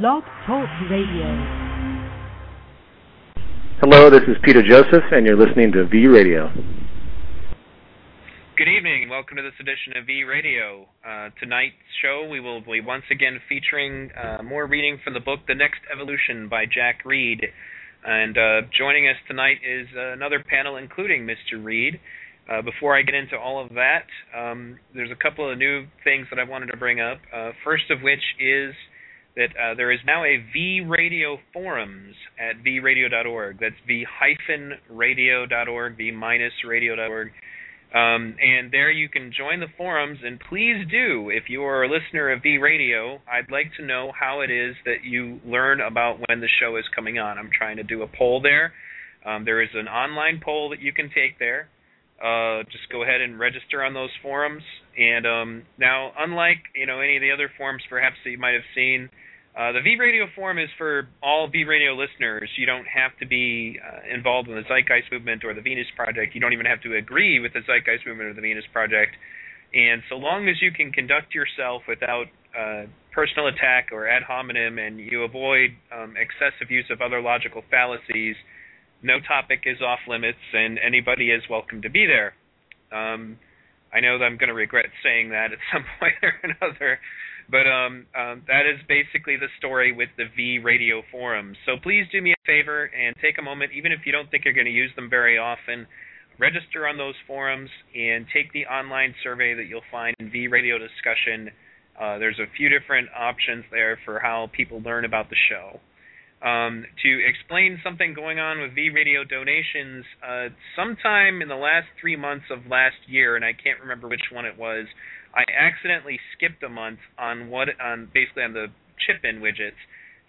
Blog Talk Radio. Hello, this is Peter Joseph, and you're listening to V Radio. Good evening. Welcome to this edition of V Radio. Uh, tonight's show, we will be once again featuring uh, more reading from the book The Next Evolution by Jack Reed. And uh, joining us tonight is another panel, including Mr. Reed. Uh, before I get into all of that, um, there's a couple of new things that I wanted to bring up. Uh, first of which is that uh, there is now a V Radio forums at vradio.org. That's v hyphen radio.org, v minus radio.org. Um, and there you can join the forums, and please do, if you are a listener of V Radio, I'd like to know how it is that you learn about when the show is coming on. I'm trying to do a poll there. Um, there is an online poll that you can take there. Uh, just go ahead and register on those forums. And um, now, unlike you know any of the other forums perhaps that you might have seen, uh, the V Radio Forum is for all V Radio listeners. You don't have to be uh, involved in the Zeitgeist Movement or the Venus Project. You don't even have to agree with the Zeitgeist Movement or the Venus Project. And so long as you can conduct yourself without uh, personal attack or ad hominem and you avoid um, excessive use of other logical fallacies, no topic is off limits and anybody is welcome to be there. Um, I know that I'm going to regret saying that at some point or another. But um, um, that is basically the story with the V Radio forums. So please do me a favor and take a moment, even if you don't think you're going to use them very often, register on those forums and take the online survey that you'll find in V Radio discussion. Uh, there's a few different options there for how people learn about the show. Um, to explain something going on with V Radio donations, uh, sometime in the last three months of last year, and I can't remember which one it was, I accidentally skipped a month on what on basically on the chip-in widgets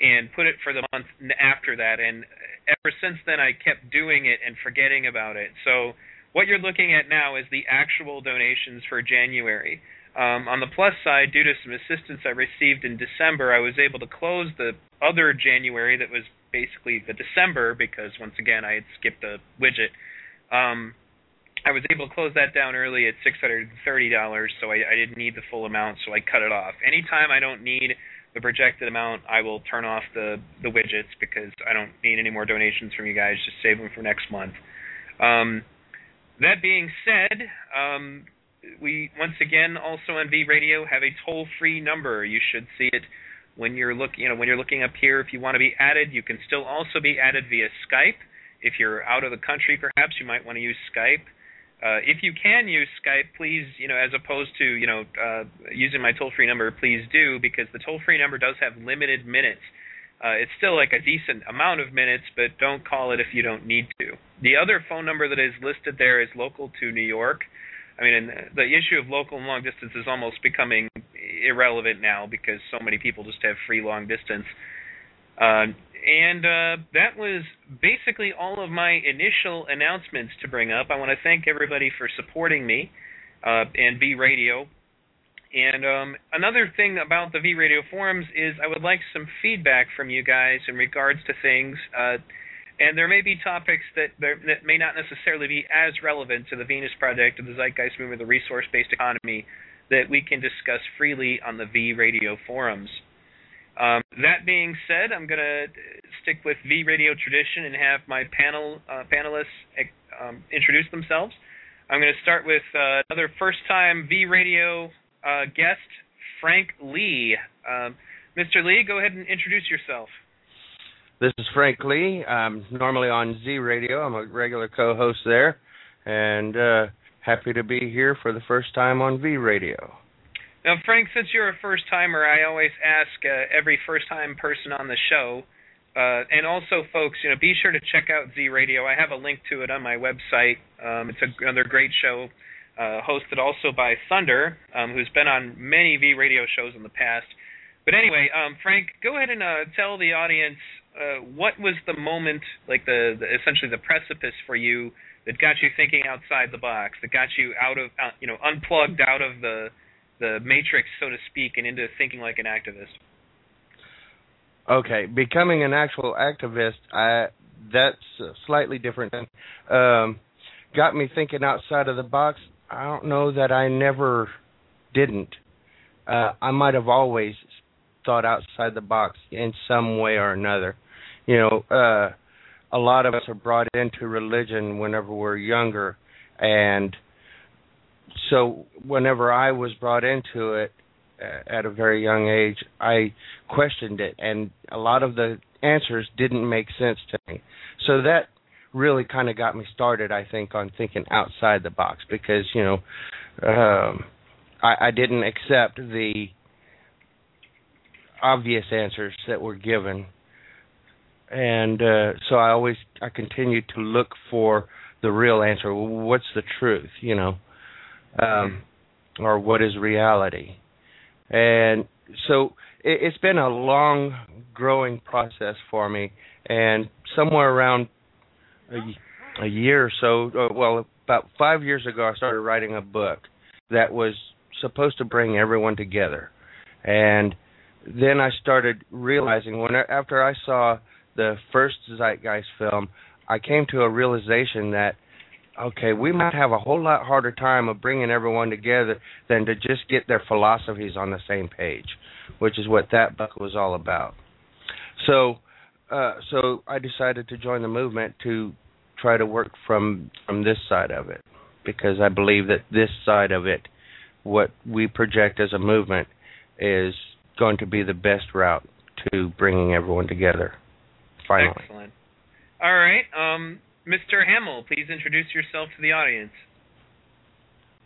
and put it for the month after that and ever since then I kept doing it and forgetting about it. So what you're looking at now is the actual donations for January. Um, on the plus side, due to some assistance I received in December, I was able to close the other January that was basically the December because once again I had skipped a widget. Um, I was able to close that down early at six hundred and thirty dollars, so I, I didn't need the full amount, so I cut it off. Anytime I don't need the projected amount, I will turn off the the widgets because I don't need any more donations from you guys. Just save them for next month. Um, that being said, um, we once again also on V Radio have a toll free number. You should see it when you're look you know when you're looking up here. If you want to be added, you can still also be added via Skype. If you're out of the country, perhaps you might want to use Skype. Uh, if you can use Skype, please, you know, as opposed to, you know, uh, using my toll-free number, please do because the toll-free number does have limited minutes. Uh, it's still like a decent amount of minutes, but don't call it if you don't need to. The other phone number that is listed there is local to New York. I mean, the issue of local and long distance is almost becoming irrelevant now because so many people just have free long distance. Uh, and uh, that was basically all of my initial announcements to bring up. I want to thank everybody for supporting me uh, and V Radio. And um, another thing about the V Radio forums is I would like some feedback from you guys in regards to things. Uh, and there may be topics that, that may not necessarily be as relevant to the Venus Project or the Zeitgeist Movement, the resource-based economy, that we can discuss freely on the V Radio forums. Um, that being said, I'm going to stick with V Radio tradition and have my panel uh, panelists um, introduce themselves. I'm going to start with uh, another first-time V Radio uh, guest, Frank Lee. Um, Mr. Lee, go ahead and introduce yourself. This is Frank Lee. I'm normally on Z Radio. I'm a regular co-host there, and uh, happy to be here for the first time on V Radio. Now, Frank, since you're a first timer, I always ask uh, every first time person on the show, uh, and also folks, you know, be sure to check out Z Radio. I have a link to it on my website. Um, it's a, another great show, uh, hosted also by Thunder, um, who's been on many V Radio shows in the past. But anyway, um, Frank, go ahead and uh, tell the audience uh, what was the moment, like the, the essentially the precipice for you that got you thinking outside the box, that got you out of, uh, you know, unplugged out of the the matrix, so to speak, and into thinking like an activist? Okay, becoming an actual activist, I that's slightly different. Um, got me thinking outside of the box. I don't know that I never didn't. Uh, I might have always thought outside the box in some way or another. You know, uh a lot of us are brought into religion whenever we're younger and so whenever I was brought into it uh, at a very young age, I questioned it and a lot of the answers didn't make sense to me. So that really kind of got me started, I think, on thinking outside the box because you know um, I, I didn't accept the obvious answers that were given, and uh, so I always I continued to look for the real answer. What's the truth? You know, um, or what is reality? And so it, it's been a long growing process for me, and somewhere around a, a year or so, uh, well, about five years ago, I started writing a book that was supposed to bring everyone together, and then I started realizing when after I saw the first Zeitgeist film, I came to a realization that okay, we might have a whole lot harder time of bringing everyone together than to just get their philosophies on the same page, which is what that book was all about. So, uh, so I decided to join the movement to try to work from from this side of it because I believe that this side of it, what we project as a movement, is going to be the best route to bringing everyone together. Finally. Excellent. All right, um, Mr. Hamill, please introduce yourself to the audience.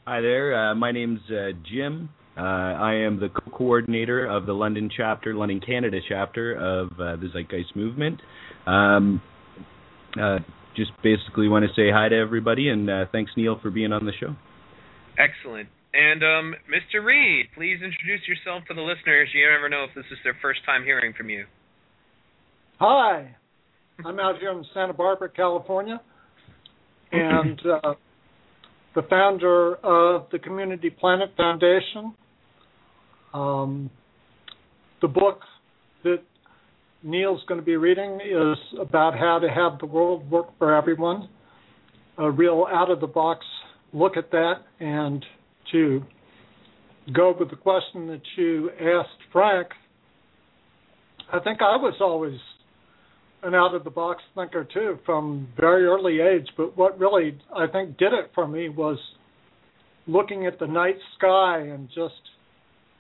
Hi there. Uh, my name's uh, Jim. Uh, I am the co-coordinator of the London chapter, London Canada chapter of uh, the Zeitgeist Movement. Um, uh, just basically want to say hi to everybody, and uh, thanks Neil for being on the show. Excellent. And um, Mr. Reed, please introduce yourself to the listeners. You never know if this is their first time hearing from you. Hi, I'm out here in Santa Barbara, California, and uh, the founder of the Community Planet Foundation. Um, the book that Neil's going to be reading is about how to have the world work for everyone. A real out of the box look at that, and to go with the question that you asked Frank, I think I was always an out of the box thinker too from very early age. But what really I think did it for me was looking at the night sky and just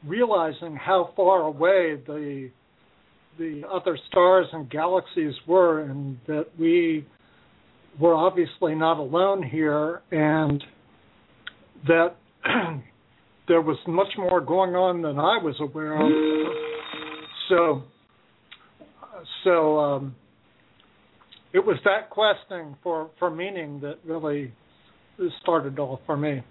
realizing how far away the the other stars and galaxies were, and that we were obviously not alone here, and that there was much more going on than I was aware of. So, so um, it was that questing for for meaning that really started all for me.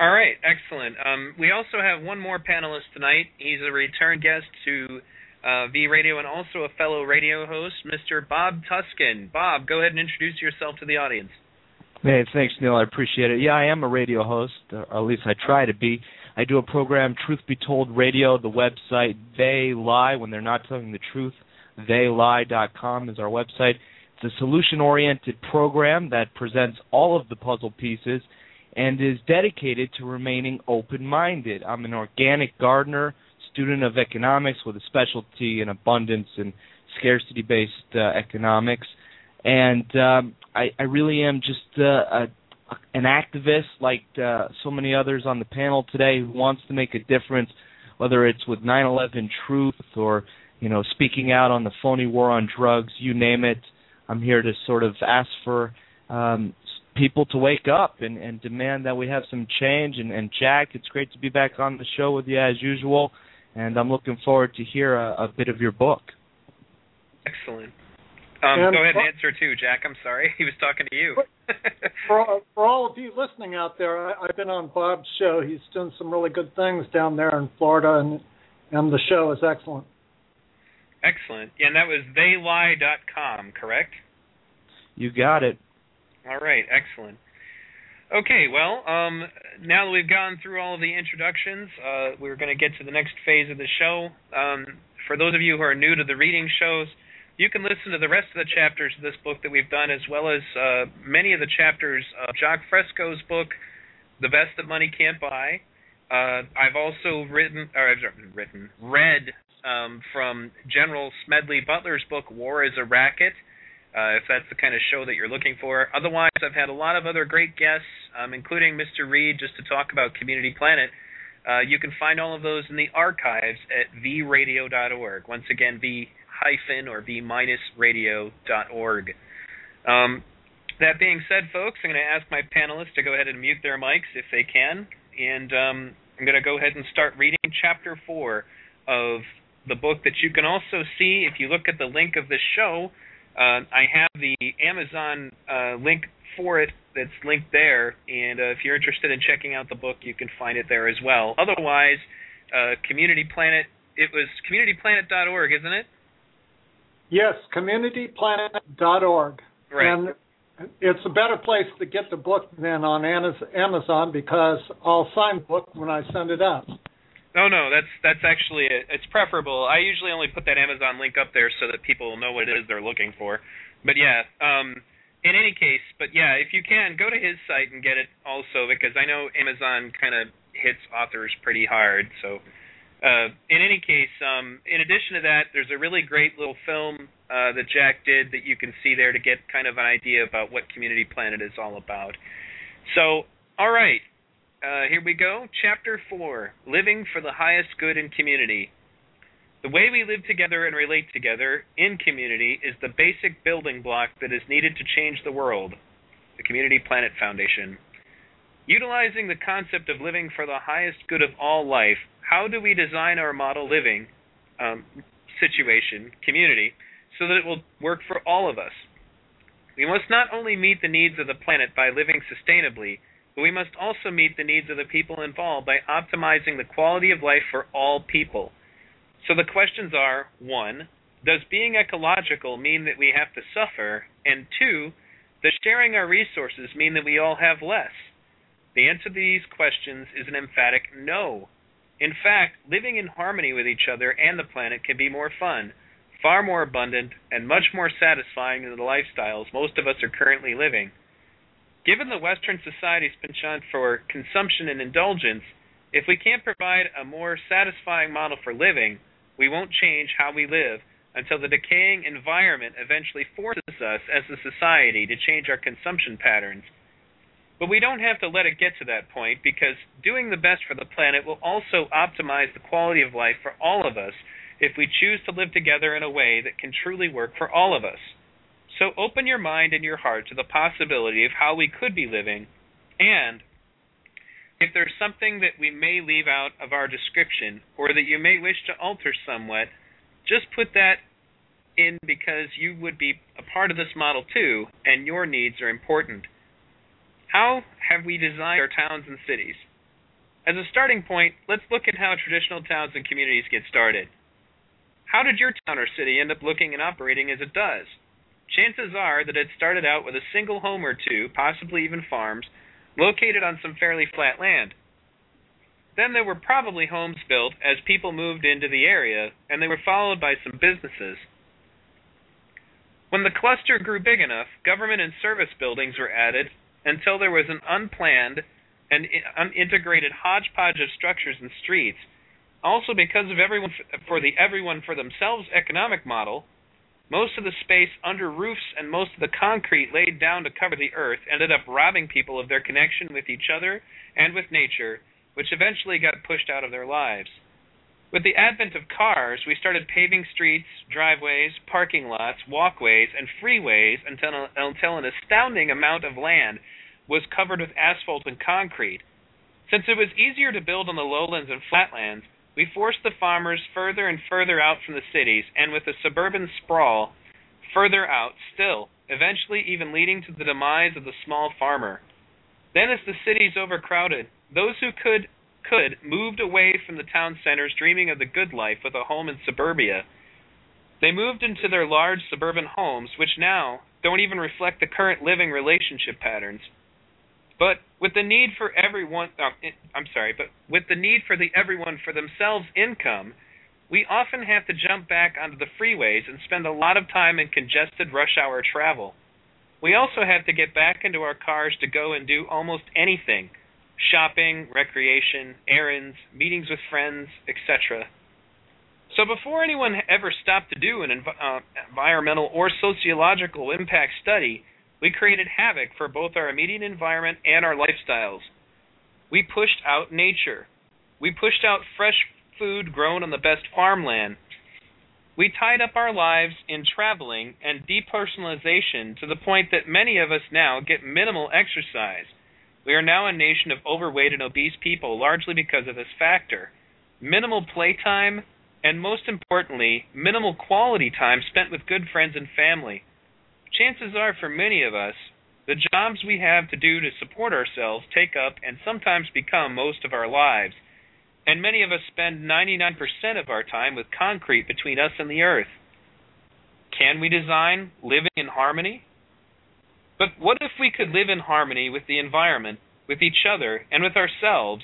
All right, excellent. Um, we also have one more panelist tonight. He's a return guest to uh, V Radio and also a fellow radio host, Mr. Bob Tuskin. Bob, go ahead and introduce yourself to the audience. Hey, thanks, Neil. I appreciate it. Yeah, I am a radio host, or at least I try to be. I do a program, Truth Be Told Radio. The website They Lie when they're not telling the truth. TheyLie.com is our website. It's a solution-oriented program that presents all of the puzzle pieces and is dedicated to remaining open-minded. I'm an organic gardener student of economics with a specialty in abundance and scarcity based uh, economics. And um, I, I really am just uh, a, an activist like uh, so many others on the panel today who wants to make a difference, whether it's with 9 11 truth or you know speaking out on the phony war on drugs, you name it. I'm here to sort of ask for um, people to wake up and, and demand that we have some change. And, and Jack, it's great to be back on the show with you as usual and I'm looking forward to hear a, a bit of your book. Excellent. Um, go ahead and answer too, Jack. I'm sorry, he was talking to you. for, for all of you listening out there, I, I've been on Bob's show. He's doing some really good things down there in Florida, and and the show is excellent. Excellent. Yeah, and that was theylie.com, correct? You got it. All right, excellent. Okay, well, um, now that we've gone through all of the introductions, uh, we're going to get to the next phase of the show. Um, for those of you who are new to the reading shows, you can listen to the rest of the chapters of this book that we've done, as well as uh, many of the chapters of Jacques Fresco's book, The Best That Money Can't Buy. Uh, I've also written, or I've written, read um, from General Smedley Butler's book War is a Racket. Uh, if that's the kind of show that you're looking for. Otherwise, I've had a lot of other great guests, um, including Mr. Reed, just to talk about Community Planet. Uh, you can find all of those in the archives at vradio.org. Once again, v hyphen or v minus radio.org. Um, that being said, folks, I'm going to ask my panelists to go ahead and mute their mics if they can, and um, I'm going to go ahead and start reading chapter four of the book that you can also see if you look at the link of this show. Uh, I have the Amazon uh, link for it that's linked there, and uh, if you're interested in checking out the book, you can find it there as well. Otherwise, uh, Community Planet, it was communityplanet.org, isn't it? Yes, communityplanet.org. Right. And it's a better place to get the book than on Amazon because I'll sign the book when I send it out. No, no, that's that's actually it's preferable. I usually only put that Amazon link up there so that people know what it is they're looking for. But yeah, um, in any case, but yeah, if you can go to his site and get it also because I know Amazon kind of hits authors pretty hard. So uh, in any case, um, in addition to that, there's a really great little film uh, that Jack did that you can see there to get kind of an idea about what Community Planet is all about. So, all right, uh, here we go. Chapter 4 Living for the Highest Good in Community. The way we live together and relate together in community is the basic building block that is needed to change the world. The Community Planet Foundation. Utilizing the concept of living for the highest good of all life, how do we design our model living um, situation, community, so that it will work for all of us? We must not only meet the needs of the planet by living sustainably, but we must also meet the needs of the people involved by optimizing the quality of life for all people. So the questions are one, does being ecological mean that we have to suffer? And two, does sharing our resources mean that we all have less? The answer to these questions is an emphatic no. In fact, living in harmony with each other and the planet can be more fun, far more abundant, and much more satisfying than the lifestyles most of us are currently living. Given the Western society's penchant for consumption and indulgence, if we can't provide a more satisfying model for living, we won't change how we live until the decaying environment eventually forces us as a society to change our consumption patterns but we don't have to let it get to that point because doing the best for the planet will also optimize the quality of life for all of us if we choose to live together in a way that can truly work for all of us. So open your mind and your heart to the possibility of how we could be living, and if there's something that we may leave out of our description or that you may wish to alter somewhat, just put that in because you would be a part of this model too, and your needs are important. How have we designed our towns and cities? As a starting point, let's look at how traditional towns and communities get started. How did your town or city end up looking and operating as it does? Chances are that it started out with a single home or two, possibly even farms, located on some fairly flat land. Then there were probably homes built as people moved into the area, and they were followed by some businesses. When the cluster grew big enough, government and service buildings were added, until there was an unplanned and unintegrated hodgepodge of structures and streets. Also, because of everyone for the everyone for themselves economic model, most of the space under roofs and most of the concrete laid down to cover the earth ended up robbing people of their connection with each other and with nature, which eventually got pushed out of their lives. With the advent of cars, we started paving streets, driveways, parking lots, walkways, and freeways until, until an astounding amount of land was covered with asphalt and concrete. Since it was easier to build on the lowlands and flatlands, we forced the farmers further and further out from the cities, and with the suburban sprawl, further out still, eventually even leading to the demise of the small farmer. Then, as the cities overcrowded, those who could could moved away from the town centers dreaming of the good life with a home in suburbia. They moved into their large suburban homes, which now don't even reflect the current living relationship patterns. But with the need for everyone, uh, I'm sorry, but with the need for the everyone for themselves income, we often have to jump back onto the freeways and spend a lot of time in congested rush hour travel. We also have to get back into our cars to go and do almost anything shopping, recreation, errands, meetings with friends, etc. So before anyone ever stopped to do an env- uh, environmental or sociological impact study, we created havoc for both our immediate environment and our lifestyles. We pushed out nature. We pushed out fresh food grown on the best farmland. We tied up our lives in traveling and depersonalization to the point that many of us now get minimal exercise. We are now a nation of overweight and obese people largely because of this factor. Minimal playtime, and most importantly, minimal quality time spent with good friends and family. Chances are, for many of us, the jobs we have to do to support ourselves take up and sometimes become most of our lives, and many of us spend 99% of our time with concrete between us and the earth. Can we design living in harmony? But what if we could live in harmony with the environment, with each other, and with ourselves?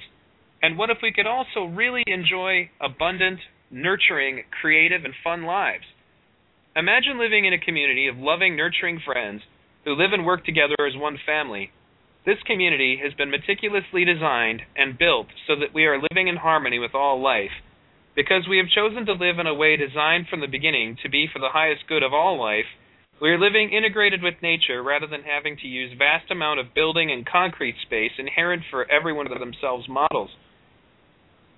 And what if we could also really enjoy abundant, nurturing, creative, and fun lives? Imagine living in a community of loving, nurturing friends who live and work together as one family. This community has been meticulously designed and built so that we are living in harmony with all life. Because we have chosen to live in a way designed from the beginning to be for the highest good of all life, we are living integrated with nature rather than having to use vast amount of building and concrete space inherent for every one of themselves models.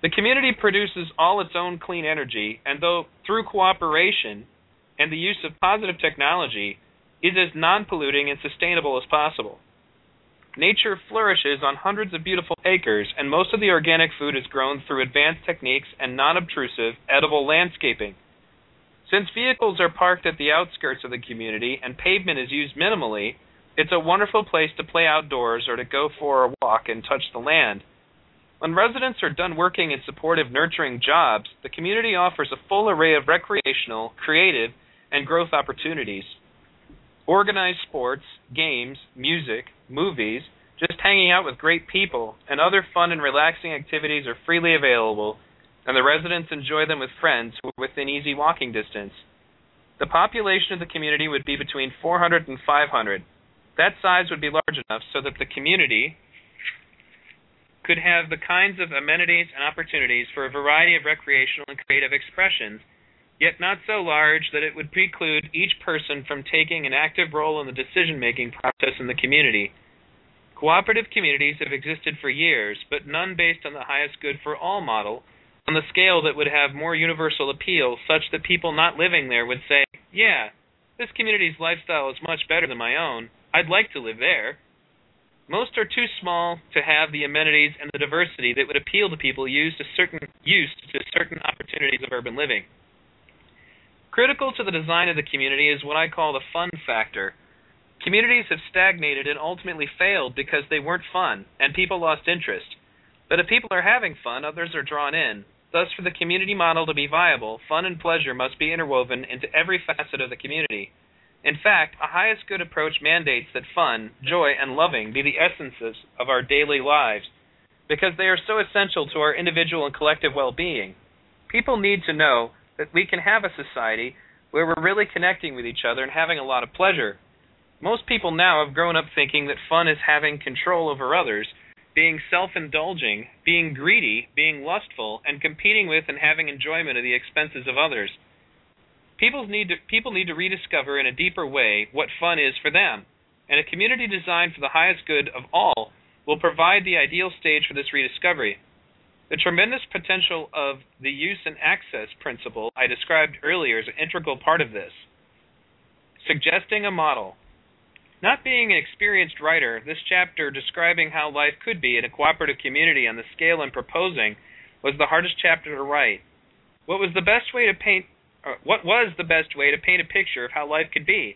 The community produces all its own clean energy, and though through cooperation and the use of positive technology, is as non-polluting and sustainable as possible. Nature flourishes on hundreds of beautiful acres, and most of the organic food is grown through advanced techniques and non-obtrusive, edible landscaping. Since vehicles are parked at the outskirts of the community and pavement is used minimally, it's a wonderful place to play outdoors or to go for a walk and touch the land. When residents are done working in supportive, nurturing jobs, the community offers a full array of recreational, creative, and growth opportunities. Organized sports, games, music, movies, just hanging out with great people, and other fun and relaxing activities are freely available, and the residents enjoy them with friends who are within easy walking distance. The population of the community would be between 400 and 500. That size would be large enough so that the community could have the kinds of amenities and opportunities for a variety of recreational and creative expressions, yet not so large that it would preclude each person from taking an active role in the decision making process in the community. Cooperative communities have existed for years, but none based on the highest good for all model on the scale that would have more universal appeal, such that people not living there would say, Yeah, this community's lifestyle is much better than my own. I'd like to live there. Most are too small to have the amenities and the diversity that would appeal to people used to certain used to certain opportunities of urban living. Critical to the design of the community is what I call the fun factor. Communities have stagnated and ultimately failed because they weren't fun and people lost interest. But if people are having fun, others are drawn in. Thus, for the community model to be viable, fun and pleasure must be interwoven into every facet of the community. In fact, a highest good approach mandates that fun, joy, and loving be the essences of our daily lives because they are so essential to our individual and collective well being. People need to know that we can have a society where we're really connecting with each other and having a lot of pleasure. Most people now have grown up thinking that fun is having control over others, being self indulging, being greedy, being lustful, and competing with and having enjoyment at the expenses of others. People need to, people need to rediscover in a deeper way what fun is for them, and a community designed for the highest good of all will provide the ideal stage for this rediscovery. The tremendous potential of the use and access principle I described earlier is an integral part of this. Suggesting a model. Not being an experienced writer, this chapter describing how life could be in a cooperative community on the scale I'm proposing was the hardest chapter to write. What was the best way to paint uh, what was the best way to paint a picture of how life could be?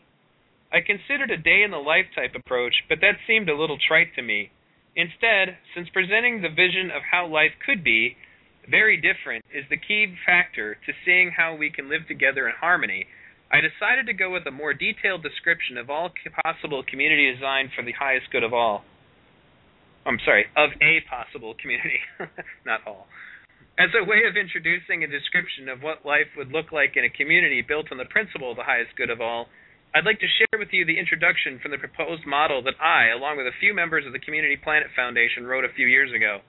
I considered a day in the life type approach, but that seemed a little trite to me. Instead, since presenting the vision of how life could be very different is the key factor to seeing how we can live together in harmony, I decided to go with a more detailed description of all possible community design for the highest good of all. I'm sorry, of a possible community, not all. As a way of introducing a description of what life would look like in a community built on the principle of the highest good of all, I'd like to share with you the introduction from the proposed model that I, along with a few members of the Community Planet Foundation, wrote a few years ago.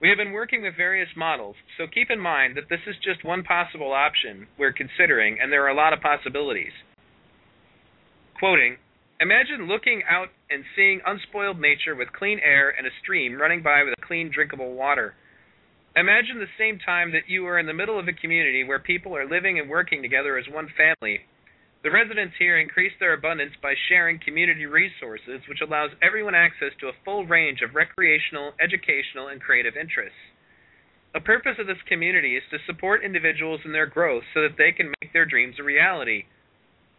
We have been working with various models, so keep in mind that this is just one possible option we're considering, and there are a lot of possibilities. Quoting Imagine looking out and seeing unspoiled nature with clean air and a stream running by with clean, drinkable water. Imagine the same time that you are in the middle of a community where people are living and working together as one family. The residents here increase their abundance by sharing community resources, which allows everyone access to a full range of recreational, educational, and creative interests. A purpose of this community is to support individuals in their growth so that they can make their dreams a reality.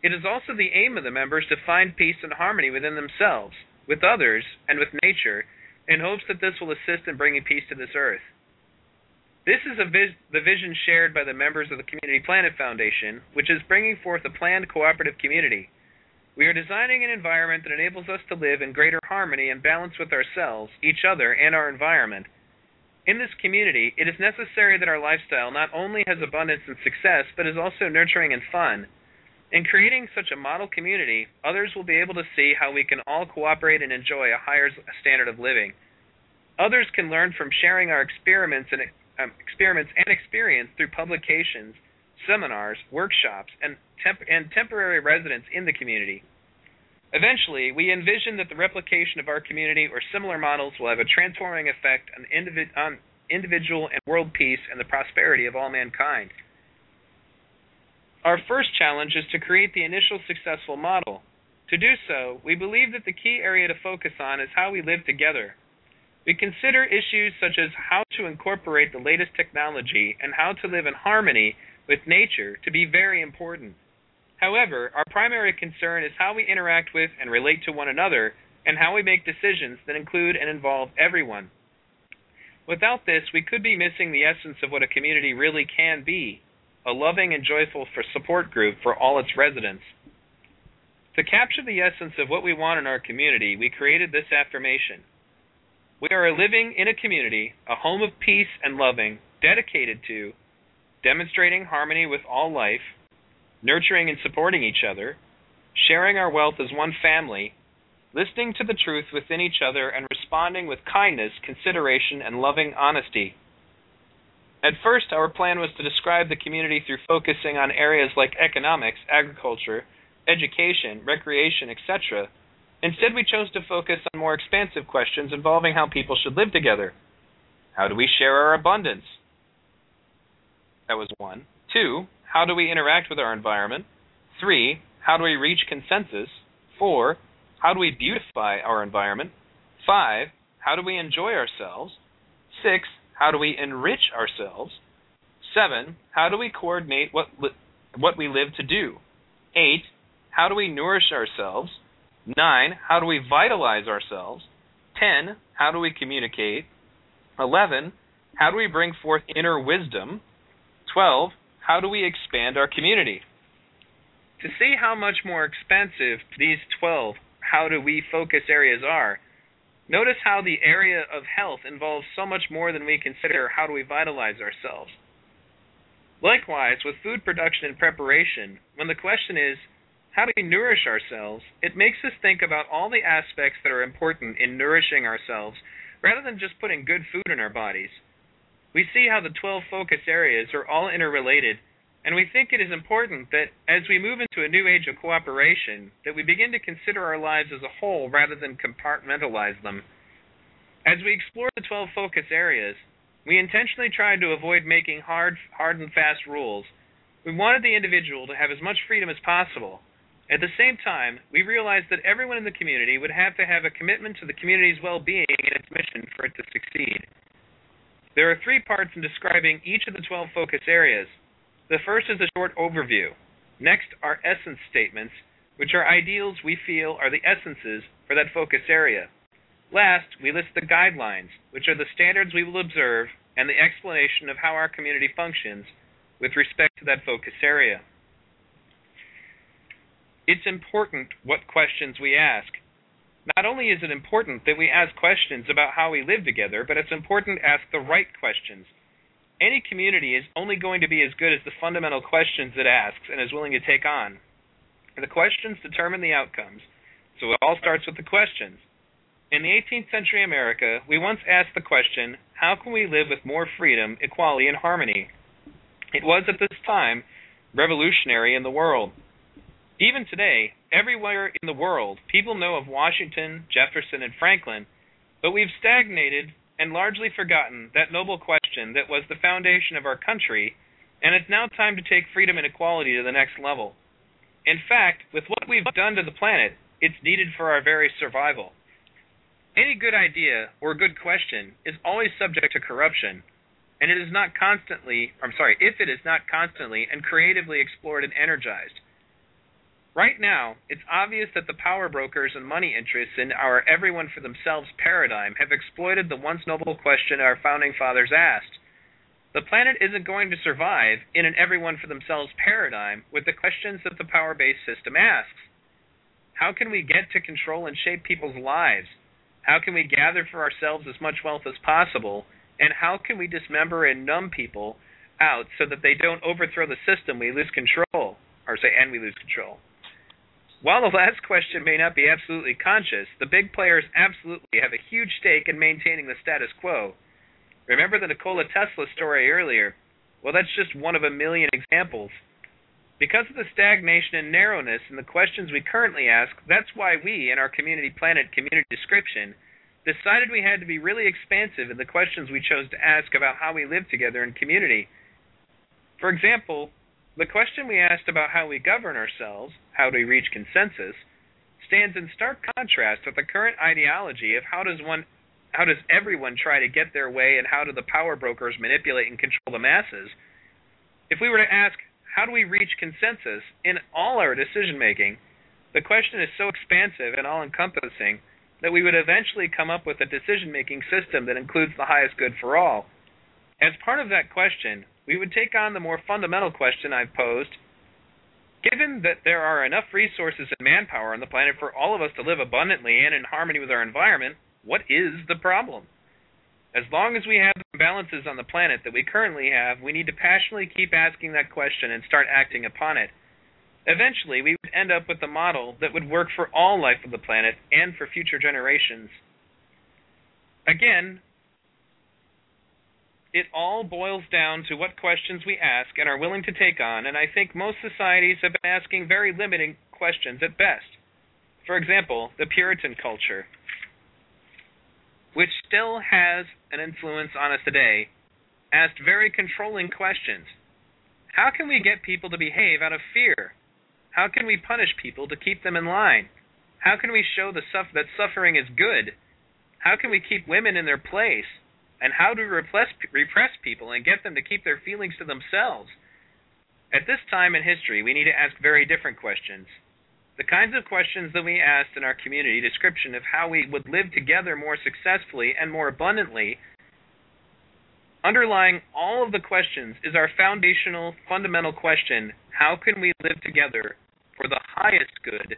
It is also the aim of the members to find peace and harmony within themselves, with others, and with nature, in hopes that this will assist in bringing peace to this earth. This is vis- the vision shared by the members of the Community Planet Foundation, which is bringing forth a planned cooperative community. We are designing an environment that enables us to live in greater harmony and balance with ourselves, each other, and our environment. In this community, it is necessary that our lifestyle not only has abundance and success, but is also nurturing and fun. In creating such a model community, others will be able to see how we can all cooperate and enjoy a higher standard of living. Others can learn from sharing our experiments and um, experiments and experience through publications, seminars, workshops, and, temp- and temporary residence in the community. Eventually, we envision that the replication of our community or similar models will have a transforming effect on, individ- on individual and world peace and the prosperity of all mankind. Our first challenge is to create the initial successful model. To do so, we believe that the key area to focus on is how we live together. We consider issues such as how to incorporate the latest technology and how to live in harmony with nature to be very important. However, our primary concern is how we interact with and relate to one another and how we make decisions that include and involve everyone. Without this, we could be missing the essence of what a community really can be a loving and joyful support group for all its residents. To capture the essence of what we want in our community, we created this affirmation. We are living in a community, a home of peace and loving, dedicated to demonstrating harmony with all life, nurturing and supporting each other, sharing our wealth as one family, listening to the truth within each other, and responding with kindness, consideration, and loving honesty. At first, our plan was to describe the community through focusing on areas like economics, agriculture, education, recreation, etc. Instead, we chose to focus on more expansive questions involving how people should live together. How do we share our abundance? That was one. Two, how do we interact with our environment? Three, how do we reach consensus? Four, how do we beautify our environment? Five, how do we enjoy ourselves? Six, how do we enrich ourselves? Seven, how do we coordinate what li- what we live to do? Eight, how do we nourish ourselves? Nine, how do we vitalize ourselves? Ten, how do we communicate? Eleven, how do we bring forth inner wisdom? Twelve, how do we expand our community? To see how much more expansive these 12 how do we focus areas are, Notice how the area of health involves so much more than we consider how do we vitalize ourselves. Likewise, with food production and preparation, when the question is, how do we nourish ourselves, it makes us think about all the aspects that are important in nourishing ourselves rather than just putting good food in our bodies. We see how the 12 focus areas are all interrelated and we think it is important that as we move into a new age of cooperation, that we begin to consider our lives as a whole rather than compartmentalize them. As we explore the 12 focus areas, we intentionally tried to avoid making hard, hard and fast rules. We wanted the individual to have as much freedom as possible. At the same time, we realized that everyone in the community would have to have a commitment to the community's well-being and its mission for it to succeed. There are three parts in describing each of the 12 focus areas. The first is a short overview. Next are essence statements, which are ideals we feel are the essences for that focus area. Last, we list the guidelines, which are the standards we will observe and the explanation of how our community functions with respect to that focus area. It's important what questions we ask. Not only is it important that we ask questions about how we live together, but it's important to ask the right questions any community is only going to be as good as the fundamental questions it asks and is willing to take on. The questions determine the outcomes, so it all starts with the questions. In the 18th century America, we once asked the question, how can we live with more freedom, equality, and harmony? It was at this time revolutionary in the world. Even today, everywhere in the world, people know of Washington, Jefferson, and Franklin, but we've stagnated and largely forgotten that noble question that was the foundation of our country, and it's now time to take freedom and equality to the next level. In fact, with what we've done to the planet, it's needed for our very survival. Any good idea or good question is always subject to corruption, and it is not constantly, I'm sorry, if it is not constantly and creatively explored and energized. Right now, it's obvious that the power brokers and money interests in our everyone for themselves paradigm have exploited the once noble question our founding fathers asked. The planet isn't going to survive in an everyone for themselves paradigm with the questions that the power based system asks. How can we get to control and shape people's lives? How can we gather for ourselves as much wealth as possible? And how can we dismember and numb people out so that they don't overthrow the system we lose control or say and we lose control? While the last question may not be absolutely conscious, the big players absolutely have a huge stake in maintaining the status quo. Remember the Nikola Tesla story earlier? Well, that's just one of a million examples. Because of the stagnation and narrowness in the questions we currently ask, that's why we, in our Community Planet community description, decided we had to be really expansive in the questions we chose to ask about how we live together in community. For example, the question we asked about how we govern ourselves, how do we reach consensus, stands in stark contrast with the current ideology of how does one how does everyone try to get their way and how do the power brokers manipulate and control the masses? If we were to ask how do we reach consensus in all our decision making, the question is so expansive and all encompassing that we would eventually come up with a decision making system that includes the highest good for all. As part of that question, we would take on the more fundamental question I've posed. Given that there are enough resources and manpower on the planet for all of us to live abundantly and in harmony with our environment, what is the problem? As long as we have the imbalances on the planet that we currently have, we need to passionately keep asking that question and start acting upon it. Eventually, we would end up with a model that would work for all life of the planet and for future generations. Again, it all boils down to what questions we ask and are willing to take on, and I think most societies have been asking very limiting questions at best. For example, the Puritan culture, which still has an influence on us today, asked very controlling questions. How can we get people to behave out of fear? How can we punish people to keep them in line? How can we show that suffering is good? How can we keep women in their place? And how to repress, repress people and get them to keep their feelings to themselves. At this time in history, we need to ask very different questions. The kinds of questions that we asked in our community description of how we would live together more successfully and more abundantly, underlying all of the questions is our foundational, fundamental question how can we live together for the highest good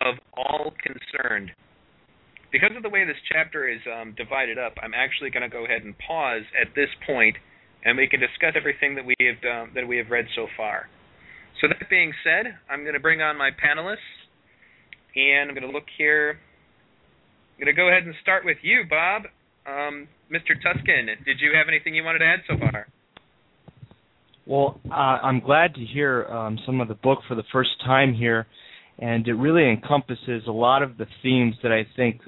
of all concerned? Because of the way this chapter is um, divided up, I'm actually going to go ahead and pause at this point, and we can discuss everything that we have um, that we have read so far. So that being said, I'm going to bring on my panelists, and I'm going to look here. I'm going to go ahead and start with you, Bob. Um, Mr. Tuskin, did you have anything you wanted to add so far? Well, uh, I'm glad to hear um, some of the book for the first time here, and it really encompasses a lot of the themes that I think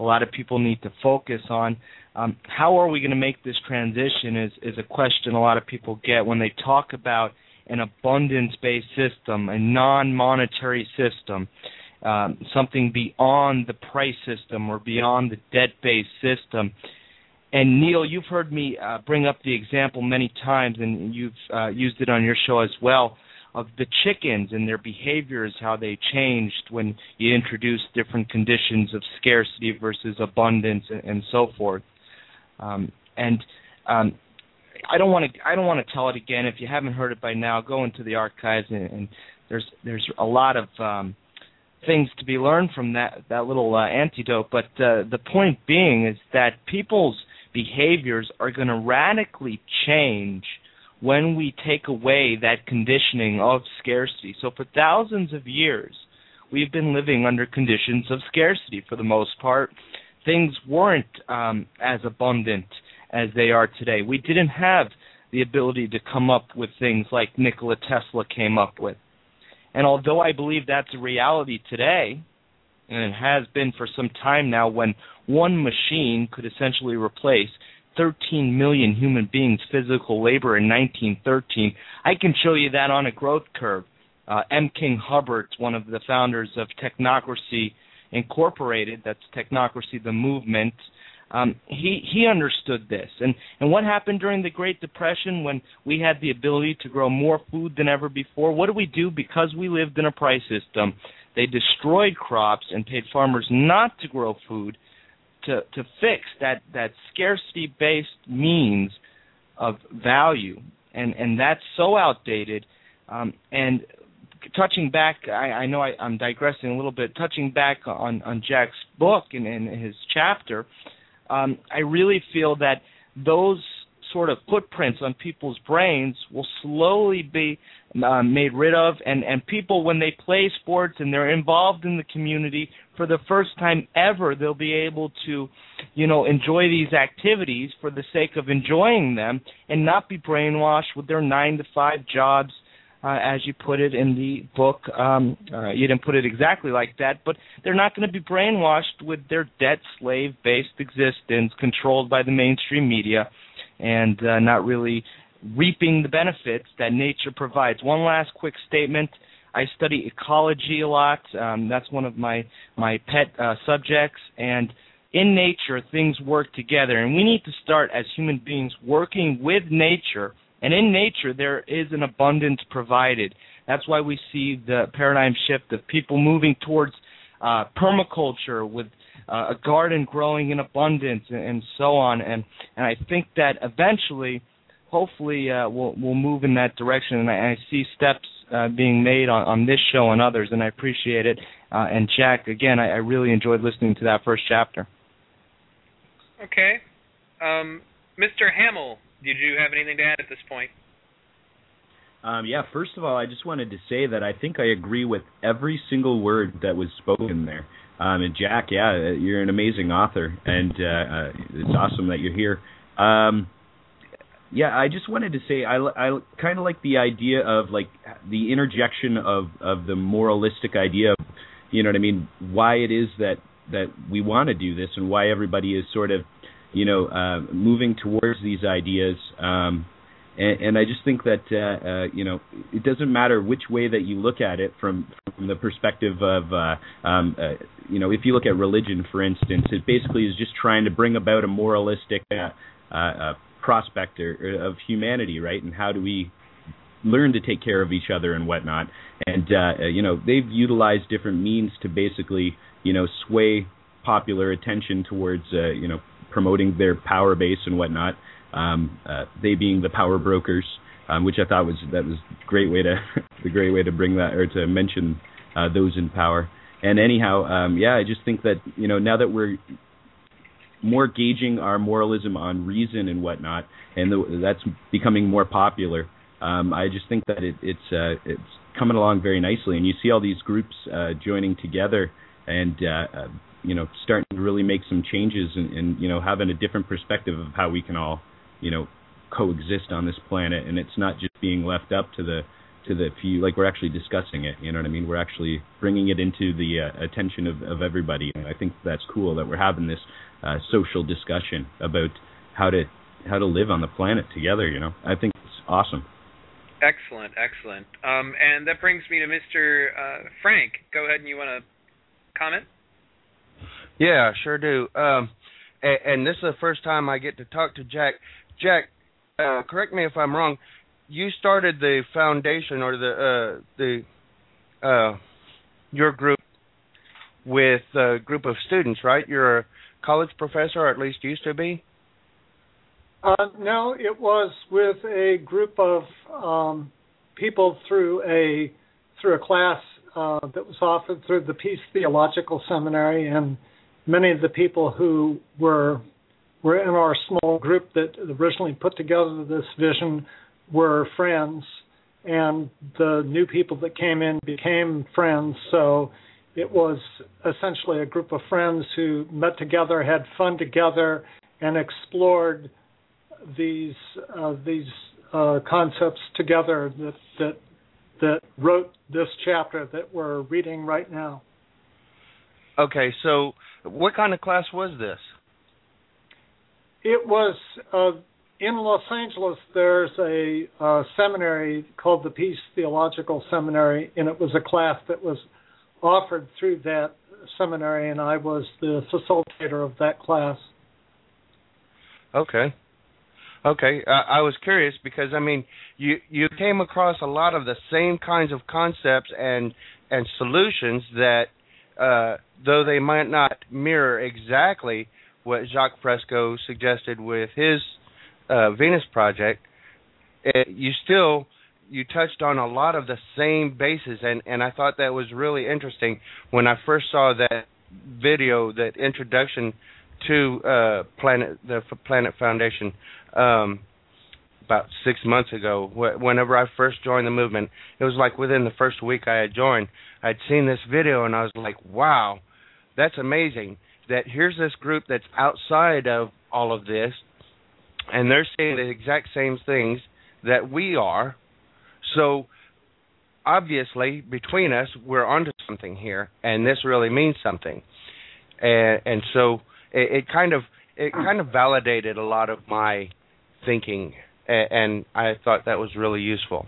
a lot of people need to focus on. Um, how are we going to make this transition is, is a question a lot of people get when they talk about an abundance based system, a non monetary system, um, something beyond the price system or beyond the debt based system. And Neil, you've heard me uh, bring up the example many times, and you've uh, used it on your show as well of the chickens and their behaviors, how they changed when you introduced different conditions of scarcity versus abundance and, and so forth. Um, and um, I don't want to I don't want to tell it again. If you haven't heard it by now, go into the archives and, and there's there's a lot of um, things to be learned from that that little uh, antidote. But uh, the point being is that people's behaviors are going to radically change when we take away that conditioning of scarcity. So for thousands of years, we've been living under conditions of scarcity for the most part. Things weren't um, as abundant as they are today. We didn't have the ability to come up with things like Nikola Tesla came up with. And although I believe that's a reality today, and it has been for some time now, when one machine could essentially replace 13 million human beings' physical labor in 1913, I can show you that on a growth curve. Uh, M. King Hubbert, one of the founders of Technocracy Incorporated, that's Technocracy the movement, um, he he understood this. And and what happened during the Great Depression when we had the ability to grow more food than ever before? What did we do because we lived in a price system? They destroyed crops and paid farmers not to grow food to to fix that that scarcity based means of value. And and that's so outdated. Um, and touching back I, I know I, I'm digressing a little bit touching back on on Jack's book and, and his chapter um, I really feel that those sort of footprints on people's brains will slowly be uh, made rid of, and and people when they play sports and they're involved in the community for the first time ever, they'll be able to, you know, enjoy these activities for the sake of enjoying them, and not be brainwashed with their nine to five jobs uh, as you put it in the book. Um, uh, you didn't put it exactly like that, but they're not going to be brainwashed with their debt slave based existence controlled by the mainstream media and uh, not really reaping the benefits that nature provides. One last quick statement. I study ecology a lot. Um, that's one of my my pet uh, subjects, and in nature things work together, and we need to start as human beings working with nature and in nature, there is an abundance provided. That's why we see the paradigm shift of people moving towards uh, permaculture with uh, a garden growing in abundance and, and, so on. And and I think that eventually, hopefully, uh, we'll we'll move in that direction. And I, I see steps uh, being made on, on this show and others, and I appreciate it. Uh, and Jack, again, I, I really enjoyed listening to that first chapter. Okay, um, Mr. Hamill, did you have anything to add at this point? Um, yeah, first of all, I just wanted to say that I think I agree with every single word that was spoken there. Um, and Jack, yeah, you're an amazing author, and uh, uh, it's awesome that you're here. Um, yeah, I just wanted to say I, I kind of like the idea of like the interjection of of the moralistic idea of, you know what I mean, why it is that that we want to do this and why everybody is sort of you know, uh, moving towards these ideas. Um, and, and I just think that uh, uh, you know it doesn't matter which way that you look at it from from the perspective of uh, um, uh, you know if you look at religion for instance it basically is just trying to bring about a moralistic uh, uh, uh prospect or, of humanity right and how do we learn to take care of each other and whatnot and uh, you know they've utilized different means to basically you know sway popular attention towards uh, you know promoting their power base and whatnot. Um, uh, they being the power brokers, um, which I thought was that was great way to the great way to bring that or to mention uh, those in power. And anyhow, um, yeah, I just think that you know now that we're more gauging our moralism on reason and whatnot, and the, that's becoming more popular. Um, I just think that it, it's uh, it's coming along very nicely, and you see all these groups uh, joining together and uh, uh you know starting to really make some changes and, and you know having a different perspective of how we can all you know coexist on this planet and it's not just being left up to the to the few like we're actually discussing it you know what i mean? We're actually bringing it into the uh, attention of, of everybody and i think that's cool that we're having this uh, social discussion about how to how to live on the planet together you know? I think it's awesome. Excellent excellent. Um, and that brings me to mr uh, frank. Go ahead and you want to comment? Yeah, sure do. Um, and, and this is the first time I get to talk to Jack. Jack, uh, correct me if I'm wrong. You started the foundation or the uh, the uh, your group with a group of students, right? You're a college professor, or at least used to be. Uh, no, it was with a group of um, people through a through a class uh, that was offered through the Peace Theological Seminary and many of the people who were were in our small group that originally put together this vision were friends, and the new people that came in became friends. So it was essentially a group of friends who met together, had fun together, and explored these uh, these uh, concepts together that that that wrote this chapter that we're reading right now. Okay, so what kind of class was this? It was uh, in Los Angeles. There's a uh, seminary called the Peace Theological Seminary, and it was a class that was offered through that seminary, and I was the facilitator of that class. Okay. Okay, uh, I was curious because I mean, you you came across a lot of the same kinds of concepts and and solutions that, uh, though they might not mirror exactly what Jacques Fresco suggested with his uh, Venus project, it, you still you touched on a lot of the same bases, and and I thought that was really interesting when I first saw that video, that introduction to uh, Planet the Planet Foundation um, about six months ago. Whenever I first joined the movement, it was like within the first week I had joined, I'd seen this video and I was like, "Wow, that's amazing!" That here's this group that's outside of all of this, and they're saying the exact same things that we are so obviously, between us, we're onto something here, and this really means something. And, and so it, it kind of it kind of validated a lot of my thinking, and I thought that was really useful.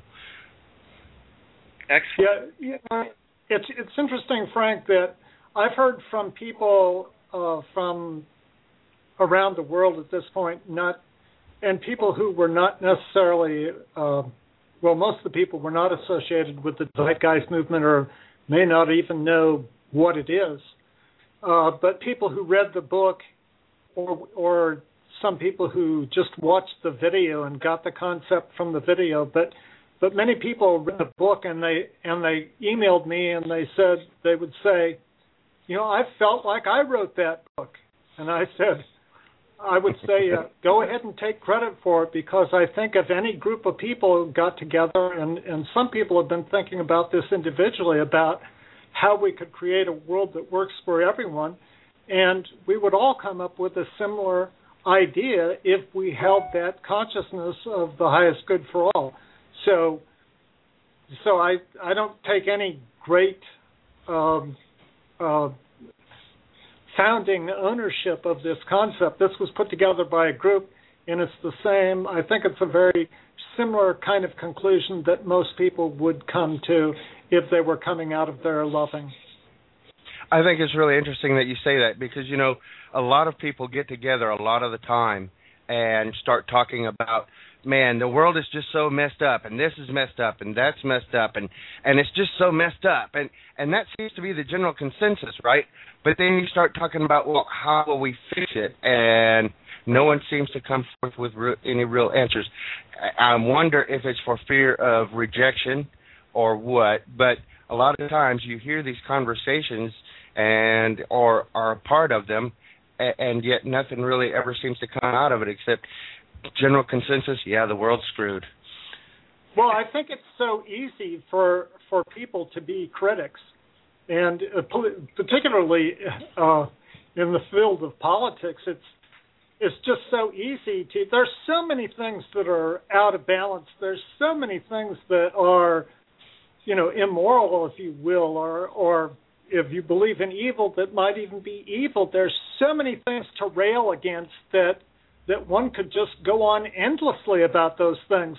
Excellent. Yeah, yeah, it's it's interesting, Frank, that I've heard from people uh, from around the world at this point, not and people who were not necessarily uh, well, most of the people were not associated with the Zeitgeist movement or may not even know what it is. Uh, but people who read the book, or or some people who just watched the video and got the concept from the video, but but many people read the book and they and they emailed me and they said they would say, you know, I felt like I wrote that book, and I said, I would say uh, go ahead and take credit for it because I think if any group of people got together, and, and some people have been thinking about this individually about how we could create a world that works for everyone, and we would all come up with a similar idea if we held that consciousness of the highest good for all. So, so I I don't take any great um, uh, founding ownership of this concept. This was put together by a group, and it's the same. I think it's a very similar kind of conclusion that most people would come to if they were coming out of their loving. I think it's really interesting that you say that because you know a lot of people get together a lot of the time and start talking about man the world is just so messed up and this is messed up and that's messed up and and it's just so messed up. And and that seems to be the general consensus right? But then you start talking about well how will we fix it? And no one seems to come forth with re- any real answers. I wonder if it's for fear of rejection or what but a lot of times you hear these conversations and or are a part of them and yet nothing really ever seems to come out of it except general consensus, yeah, the world's screwed. Well, I think it's so easy for for people to be critics, and uh, particularly uh, in the field of politics, it's it's just so easy to. There's so many things that are out of balance. There's so many things that are, you know, immoral, if you will, or or if you believe in evil, that might even be evil. There's so many things to rail against that that one could just go on endlessly about those things.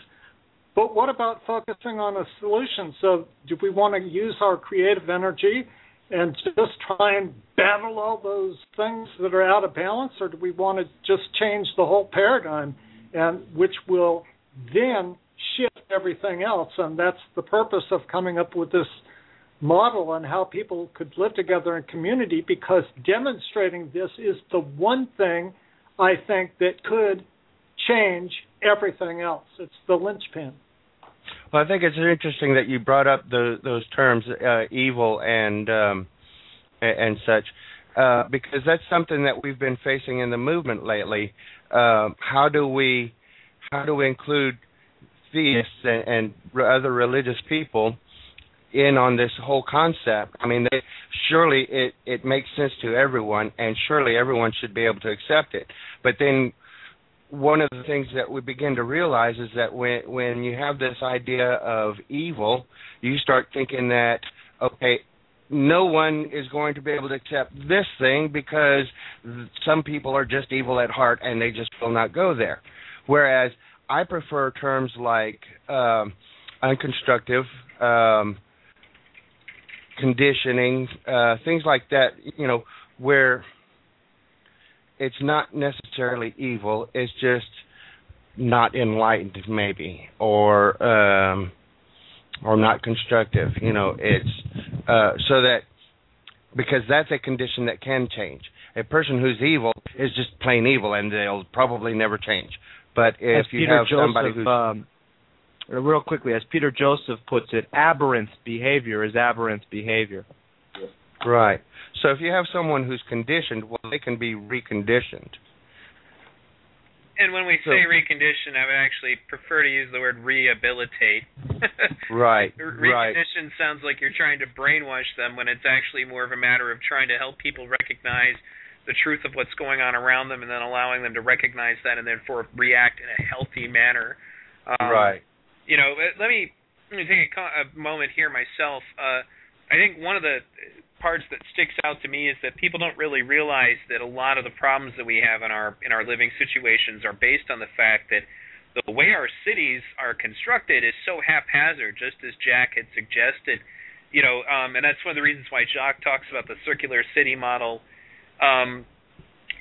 But what about focusing on a solution? So, do we want to use our creative energy and just try and battle all those things that are out of balance, or do we want to just change the whole paradigm, and which will then shift everything else? And that's the purpose of coming up with this model on how people could live together in community, because demonstrating this is the one thing I think that could change everything else. It's the linchpin. Well, I think it's interesting that you brought up the, those terms, uh, evil and um, and such, uh, because that's something that we've been facing in the movement lately. Uh, how do we how do we include theists and, and other religious people in on this whole concept. I mean, they, surely it it makes sense to everyone, and surely everyone should be able to accept it. But then, one of the things that we begin to realize is that when when you have this idea of evil, you start thinking that okay, no one is going to be able to accept this thing because some people are just evil at heart and they just will not go there. Whereas I prefer terms like um, unconstructive, um, conditioning, uh, things like that. You know, where it's not necessarily evil; it's just not enlightened, maybe, or um, or not constructive. You know, it's uh, so that because that's a condition that can change. A person who's evil is just plain evil, and they'll probably never change. But if as you Peter have Joseph, somebody who's um, real quickly, as Peter Joseph puts it, aberrant behavior is aberrant behavior. right, so if you have someone who's conditioned, well, they can be reconditioned. And when we So- say recondition, I would actually prefer to use the word rehabilitate. Right, Re- right. Recondition sounds like you're trying to brainwash them when it's actually more of a matter of trying to help people recognize the truth of what's going on around them and then allowing them to recognize that and therefore react in a healthy manner. Um, right. You know, let me let me take a, a moment here myself. Uh, I think one of the parts that sticks out to me is that people don't really realize that a lot of the problems that we have in our in our living situations are based on the fact that the way our cities are constructed is so haphazard, just as Jack had suggested. You know, um, and that's one of the reasons why Jacques talks about the circular city model. Um,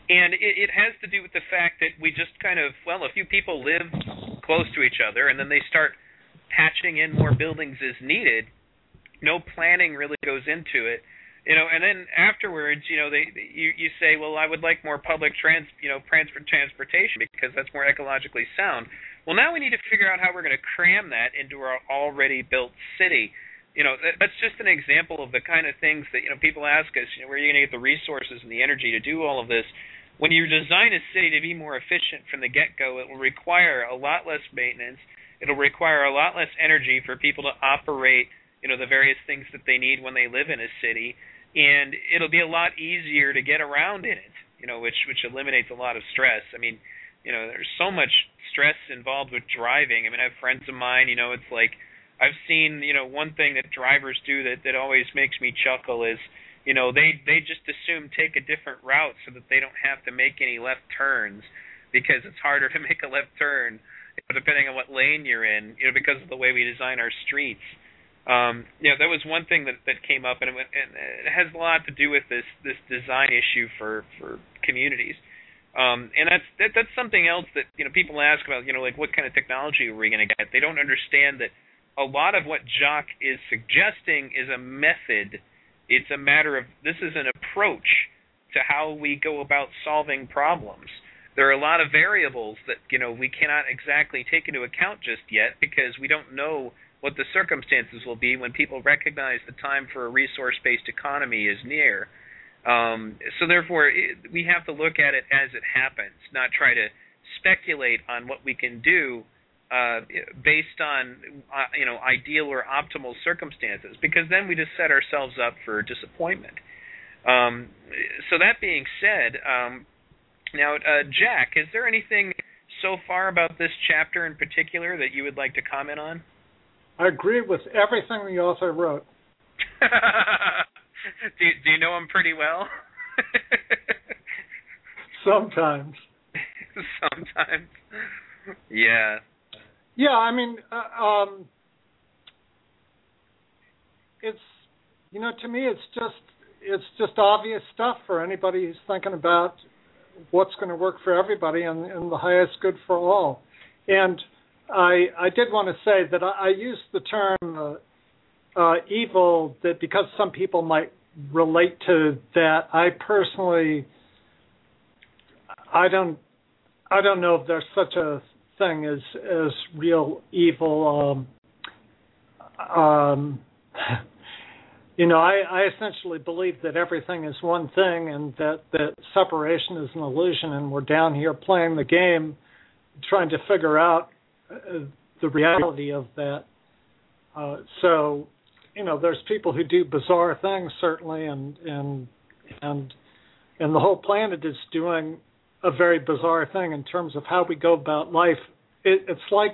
and it, it has to do with the fact that we just kind of, well, a few people live close to each other, and then they start patching in more buildings as needed. No planning really goes into it, you know. And then afterwards, you know, they you you say, well, I would like more public trans, you know, transport transportation because that's more ecologically sound. Well, now we need to figure out how we're going to cram that into our already built city. You know, that, that's just an example of the kind of things that you know people ask us. You know, where are you going to get the resources and the energy to do all of this? When you design a city to be more efficient from the get-go, it will require a lot less maintenance. It'll require a lot less energy for people to operate, you know, the various things that they need when they live in a city, and it'll be a lot easier to get around in it. You know, which which eliminates a lot of stress. I mean, you know, there's so much stress involved with driving. I mean, I have friends of mine. You know, it's like I've seen. You know, one thing that drivers do that that always makes me chuckle is you know they they just assume take a different route so that they don't have to make any left turns because it's harder to make a left turn you know, depending on what lane you're in you know because of the way we design our streets. Um you know that was one thing that that came up and it, and it has a lot to do with this this design issue for for communities. Um and that's that, that's something else that you know people ask about you know like what kind of technology are we going to get? They don't understand that a lot of what Jacques is suggesting is a method it's a matter of this is an approach to how we go about solving problems. There are a lot of variables that you know we cannot exactly take into account just yet because we don't know what the circumstances will be when people recognize the time for a resource-based economy is near. Um, so therefore, it, we have to look at it as it happens, not try to speculate on what we can do uh, based on uh, you know ideal or optimal circumstances, because then we just set ourselves up for disappointment. Um, so that being said, um, now uh, Jack, is there anything so far about this chapter in particular that you would like to comment on? I agree with everything the author wrote. do do you know him pretty well? Sometimes. Sometimes. Yeah. Yeah, I mean, uh, um, it's you know, to me, it's just it's just obvious stuff for anybody who's thinking about what's going to work for everybody and, and the highest good for all. And I I did want to say that I, I use the term uh, uh, evil that because some people might relate to that. I personally I don't I don't know if there's such a thing as as real evil. Um, um, you know, I, I essentially believe that everything is one thing, and that that separation is an illusion, and we're down here playing the game, trying to figure out uh, the reality of that. Uh, so, you know, there's people who do bizarre things certainly, and and and and the whole planet is doing a very bizarre thing in terms of how we go about life. It, it's like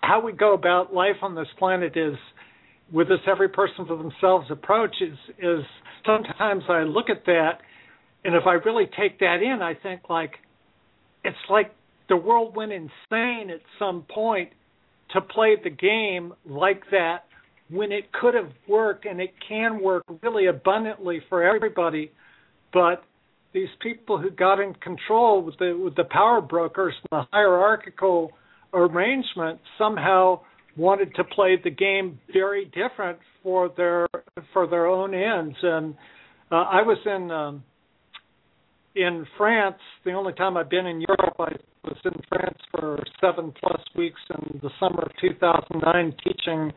how we go about life on this planet is with this every person for themselves approach is is sometimes I look at that and if I really take that in I think like it's like the world went insane at some point to play the game like that when it could have worked and it can work really abundantly for everybody but these people who got in control with the with the power brokers and the hierarchical arrangement somehow wanted to play the game very different for their for their own ends. And uh, I was in um in France. The only time I've been in Europe I was in France for 7 plus weeks in the summer of 2009 teaching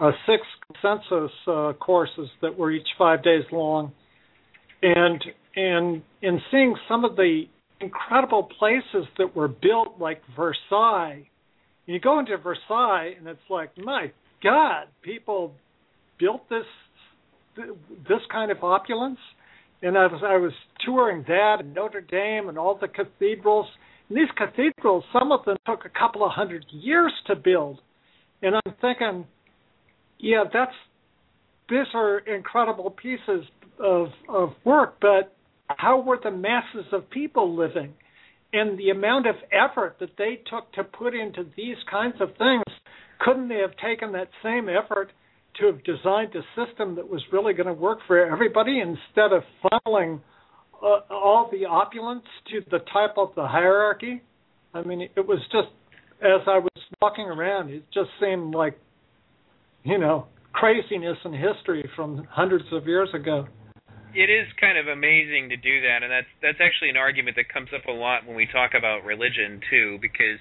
uh, six consensus uh, courses that were each 5 days long. And and in seeing some of the incredible places that were built like Versailles. You go into Versailles and it's like, my God, people built this this kind of opulence. And I was I was touring that and Notre Dame and all the cathedrals. And these cathedrals, some of them took a couple of hundred years to build. And I'm thinking, yeah, that's these are incredible pieces of of work, but how were the masses of people living? And the amount of effort that they took to put into these kinds of things, couldn't they have taken that same effort to have designed a system that was really going to work for everybody instead of funneling uh, all the opulence to the type of the hierarchy? I mean, it was just as I was walking around, it just seemed like, you know, craziness in history from hundreds of years ago it is kind of amazing to do that, and that's that's actually an argument that comes up a lot when we talk about religion too, because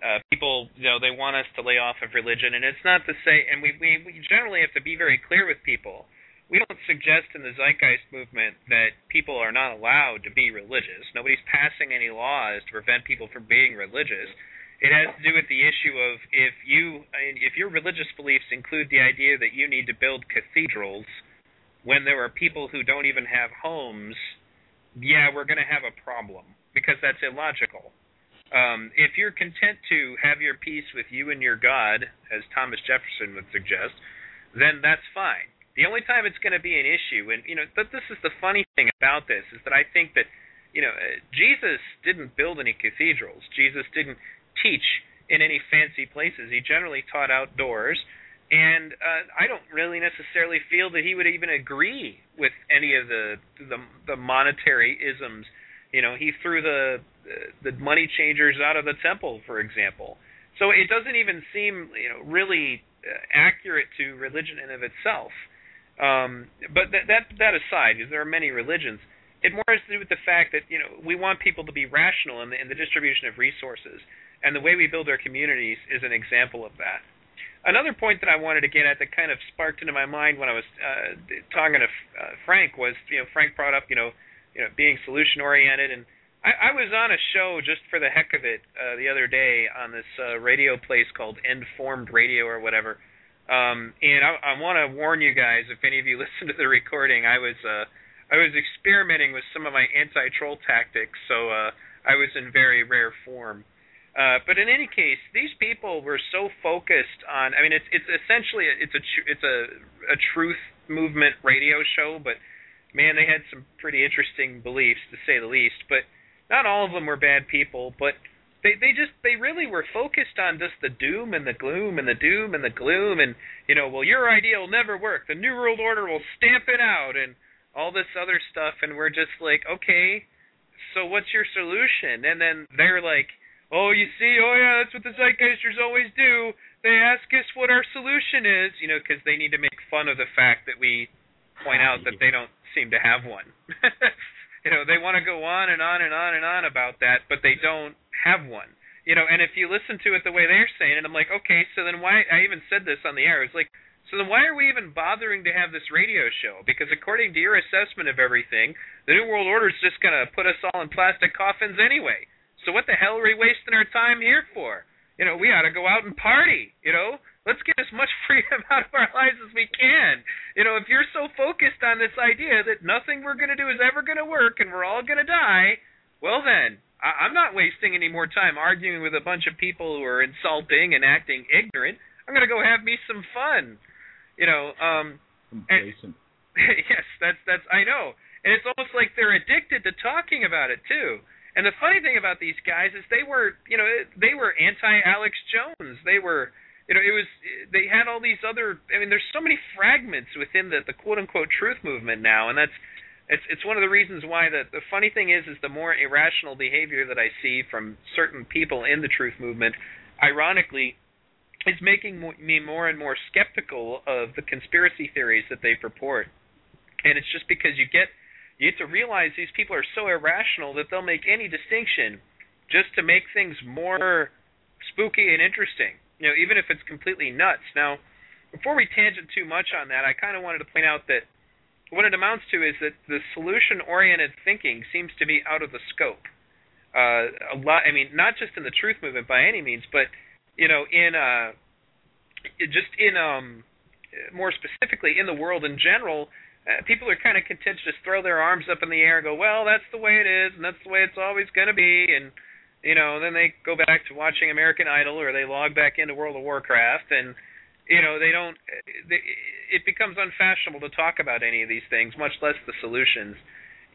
uh, people, you know, they want us to lay off of religion, and it's not to say, and we, we we generally have to be very clear with people. We don't suggest in the Zeitgeist movement that people are not allowed to be religious. Nobody's passing any laws to prevent people from being religious. It has to do with the issue of if you if your religious beliefs include the idea that you need to build cathedrals when there are people who don't even have homes, yeah, we're going to have a problem because that's illogical. Um, if you're content to have your peace with you and your God, as Thomas Jefferson would suggest, then that's fine. The only time it's going to be an issue, and you know, but this is the funny thing about this, is that I think that, you know, uh, Jesus didn't build any cathedrals. Jesus didn't teach in any fancy places. He generally taught outdoors and uh, I don't really necessarily feel that he would even agree with any of the the, the monetary isms. You know, he threw the the money changers out of the temple, for example. So it doesn't even seem, you know, really uh, accurate to religion in of itself. Um, but that that that aside, because there are many religions, it more has to do with the fact that you know we want people to be rational in the in the distribution of resources, and the way we build our communities is an example of that another point that I wanted to get at that kind of sparked into my mind when I was uh, talking to uh, Frank was, you know, Frank brought up, you know, you know, being solution oriented, and I, I was on a show just for the heck of it uh, the other day on this uh, radio place called Informed Radio or whatever. Um, and I, I want to warn you guys, if any of you listen to the recording, I was uh, I was experimenting with some of my anti-troll tactics, so uh, I was in very rare form. Uh, but in any case, these people were so focused on. I mean, it's it's essentially a, it's a it's a a truth movement radio show, but man, they had some pretty interesting beliefs to say the least. But not all of them were bad people, but they they just they really were focused on just the doom and the gloom and the doom and the gloom and you know, well, your idea will never work. The new world order will stamp it out and all this other stuff, and we're just like, okay, so what's your solution? And then they're like oh, you see, oh yeah, that's what the Zeitgeisters always do. They ask us what our solution is, you know, because they need to make fun of the fact that we point out that they don't seem to have one. you know, they want to go on and on and on and on about that, but they don't have one. You know, and if you listen to it the way they're saying it, I'm like, okay, so then why? I even said this on the air. It's like, so then why are we even bothering to have this radio show? Because according to your assessment of everything, the New World Order is just going to put us all in plastic coffins anyway. So what the hell are we wasting our time here for? You know, we ought to go out and party. You know, let's get as much freedom out of our lives as we can. You know, if you're so focused on this idea that nothing we're going to do is ever going to work and we're all going to die, well then, I, I'm not wasting any more time arguing with a bunch of people who are insulting and acting ignorant. I'm gonna go have me some fun. You know, um Complacent. yes, that's that's I know. And it's almost like they're addicted to talking about it too. And the funny thing about these guys is they were, you know, they were anti Alex Jones. They were, you know, it was they had all these other. I mean, there's so many fragments within the the quote unquote truth movement now, and that's it's it's one of the reasons why the the funny thing is is the more irrational behavior that I see from certain people in the truth movement, ironically, is making me more and more skeptical of the conspiracy theories that they purport. And it's just because you get you have to realize these people are so irrational that they'll make any distinction just to make things more spooky and interesting. You know, even if it's completely nuts. Now, before we tangent too much on that, I kind of wanted to point out that what it amounts to is that the solution-oriented thinking seems to be out of the scope. Uh, a lot. I mean, not just in the truth movement by any means, but you know, in uh, just in um, more specifically in the world in general, uh, people are kind of content to just throw their arms up in the air and go, well, that's the way it is, and that's the way it's always going to be, and you know, then they go back to watching American Idol or they log back into World of Warcraft, and you know, they don't. They, it becomes unfashionable to talk about any of these things, much less the solutions.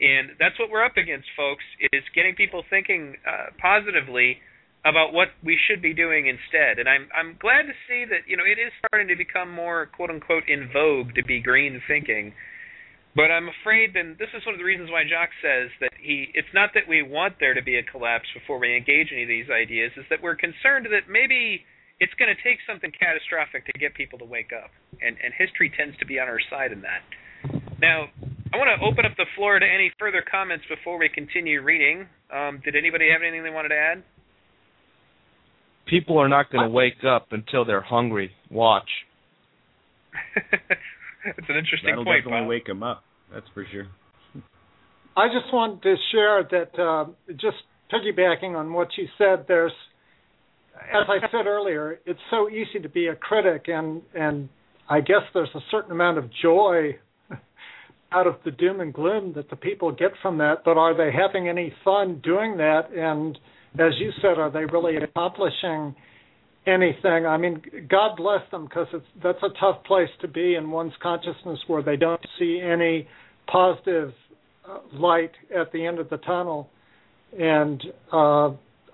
And that's what we're up against, folks, is getting people thinking uh, positively about what we should be doing instead. And I'm I'm glad to see that you know it is starting to become more quote unquote in vogue to be green thinking. But I'm afraid, and this is one of the reasons why Jacques says that he, it's not that we want there to be a collapse before we engage any of these ideas, is that we're concerned that maybe it's going to take something catastrophic to get people to wake up. And, and history tends to be on our side in that. Now, I want to open up the floor to any further comments before we continue reading. Um, did anybody have anything they wanted to add? People are not going to wake up until they're hungry. Watch. It's an interesting That'll point. definitely Bob. wake them up. That's for sure. I just wanted to share that uh, just piggybacking on what you said, there's, as I said earlier, it's so easy to be a critic, and and I guess there's a certain amount of joy out of the doom and gloom that the people get from that. But are they having any fun doing that? And as you said, are they really accomplishing anything? I mean, God bless them because it's that's a tough place to be in one's consciousness where they don't see any positive uh, light at the end of the tunnel. And uh,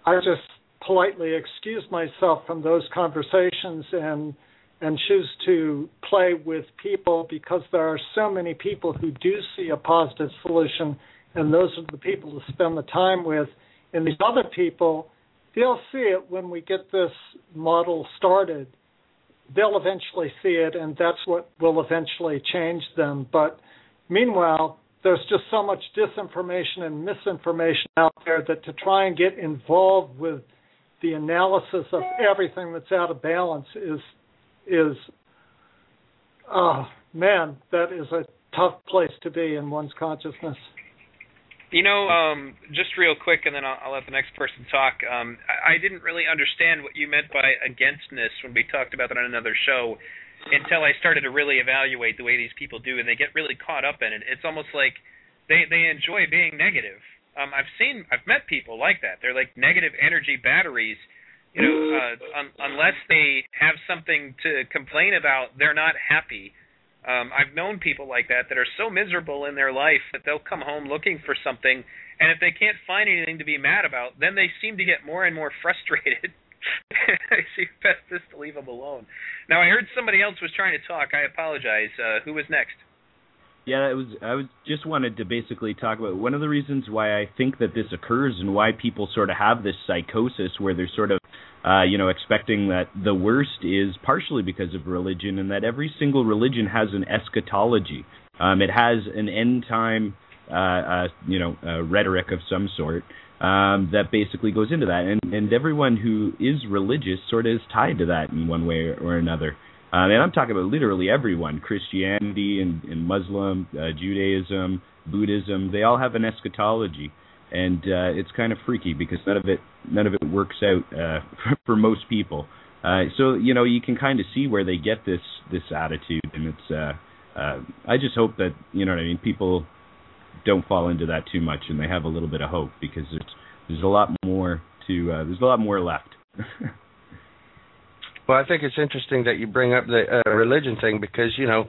I just politely excuse myself from those conversations and and choose to play with people because there are so many people who do see a positive solution, and those are the people to spend the time with. And these other people, they'll see it when we get this model started. They'll eventually see it, and that's what will eventually change them. But meanwhile, there's just so much disinformation and misinformation out there that to try and get involved with the analysis of everything that's out of balance is is oh man, that is a tough place to be in one's consciousness. You know, um, just real quick, and then I'll, I'll let the next person talk. Um, I, I didn't really understand what you meant by againstness when we talked about that on another show until I started to really evaluate the way these people do, and they get really caught up in it. It's almost like they they enjoy being negative. Um, I've seen, I've met people like that. They're like negative energy batteries. You know, uh, un, unless they have something to complain about, they're not happy. Um, I've known people like that that are so miserable in their life that they'll come home looking for something, and if they can't find anything to be mad about, then they seem to get more and more frustrated. I see best just to leave them alone. Now I heard somebody else was trying to talk. I apologize. Uh, who was next? Yeah, it was. I was just wanted to basically talk about one of the reasons why I think that this occurs and why people sort of have this psychosis where they're sort of, uh, you know, expecting that the worst is partially because of religion and that every single religion has an eschatology. Um, it has an end time, uh, uh, you know, uh, rhetoric of some sort um, that basically goes into that, and and everyone who is religious sort of is tied to that in one way or another. Um, and I'm talking about literally everyone Christianity and, and Muslim, uh, Judaism, Buddhism, they all have an eschatology. And uh, it's kind of freaky because none of it none of it works out uh, for, for most people. Uh, so you know you can kind of see where they get this this attitude, and it's uh, uh, I just hope that you know what I mean people don't fall into that too much, and they have a little bit of hope because there's there's a lot more to uh, there's a lot more left. well, I think it's interesting that you bring up the uh, religion thing because you know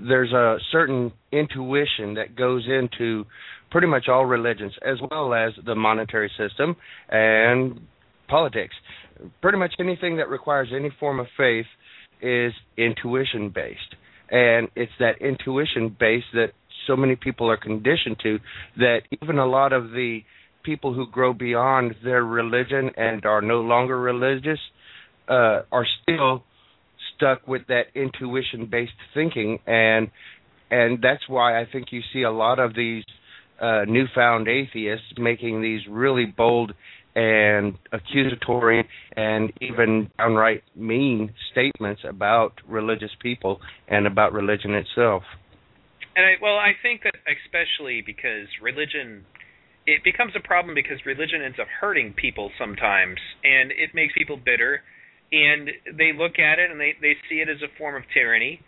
there's a certain intuition that goes into pretty much all religions, as well as the monetary system and politics. Pretty much anything that requires any form of faith is intuition based. And it's that intuition base that so many people are conditioned to that even a lot of the people who grow beyond their religion and are no longer religious uh, are still stuck with that intuition based thinking and and that's why I think you see a lot of these uh, newfound atheists making these really bold and accusatory and even downright mean statements about religious people and about religion itself. And I, well, I think that especially because religion, it becomes a problem because religion ends up hurting people sometimes, and it makes people bitter, and they look at it and they they see it as a form of tyranny,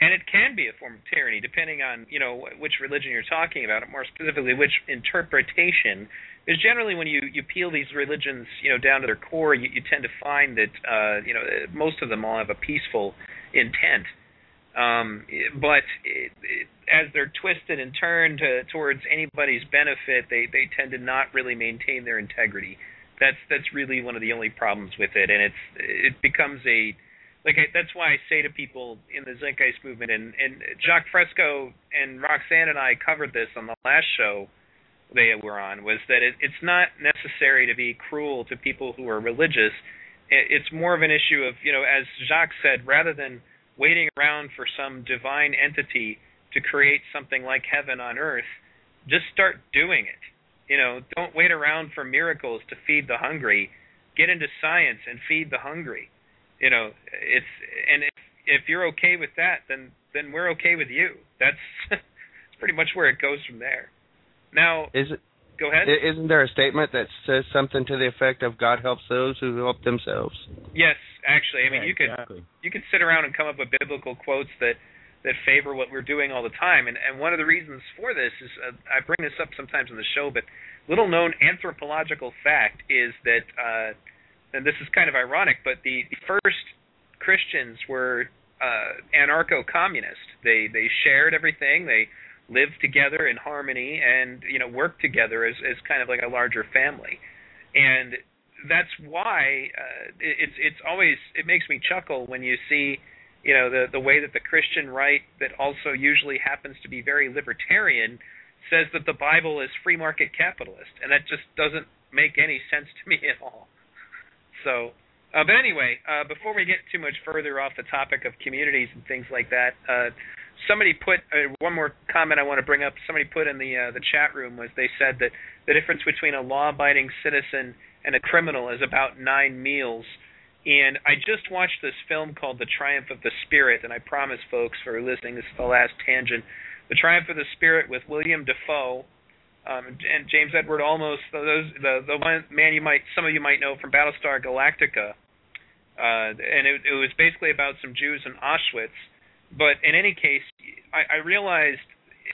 and it can be a form of tyranny depending on you know which religion you're talking about, more specifically which interpretation. Because generally, when you you peel these religions you know down to their core, you, you tend to find that uh, you know most of them all have a peaceful intent. Um, but it, it, as they're twisted and turned to, towards anybody's benefit, they they tend to not really maintain their integrity. That's that's really one of the only problems with it, and it's it becomes a like I, that's why I say to people in the Zeitgeist movement, and and Jacques Fresco and Roxanne and I covered this on the last show they were on, was that it, it's not necessary to be cruel to people who are religious. It, it's more of an issue of you know, as Jacques said, rather than waiting around for some divine entity to create something like heaven on earth, just start doing it. You know, don't wait around for miracles to feed the hungry. Get into science and feed the hungry you know, it's and if if you're okay with that, then then we're okay with you. That's it's pretty much where it goes from there. Now, is it? Go ahead. Isn't there a statement that says something to the effect of God helps those who help themselves? Yes, actually. I mean, yeah, you could exactly. you could sit around and come up with biblical quotes that that favor what we're doing all the time. And and one of the reasons for this is uh, I bring this up sometimes on the show, but little known anthropological fact is that uh, and this is kind of ironic, but the, the first Christians were uh, anarcho-communist. They they shared everything. They lived together in harmony and you know worked together as as kind of like a larger family. And that's why uh, it, it's it's always it makes me chuckle when you see you know the the way that the Christian right that also usually happens to be very libertarian says that the Bible is free market capitalist, and that just doesn't make any sense to me at all. So, uh, but anyway, uh, before we get too much further off the topic of communities and things like that, uh, somebody put uh, one more comment I want to bring up. Somebody put in the uh, the chat room was they said that the difference between a law-abiding citizen and a criminal is about nine meals. And I just watched this film called The Triumph of the Spirit, and I promise folks for listening, this is the last tangent. The Triumph of the Spirit with William Dafoe um, and James Edward Olmos, those the the one man you might some of you might know from Battlestar Galactica, uh, and it, it was basically about some Jews in Auschwitz. But in any case, I, I realized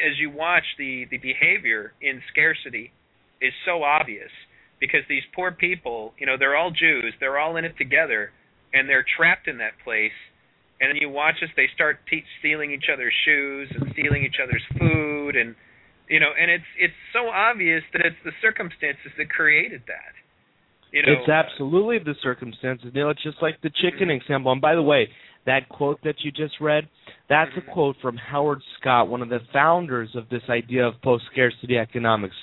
as you watch the the behavior in scarcity is so obvious because these poor people, you know, they're all Jews, they're all in it together, and they're trapped in that place. And then you watch as they start te- stealing each other's shoes and stealing each other's food and you know, and it's it's so obvious that it's the circumstances that created that. You know, it's absolutely the circumstances. You know, it's just like the chicken mm-hmm. example. And by the way, that quote that you just read, that's mm-hmm. a quote from Howard Scott, one of the founders of this idea of post-scarcity economics.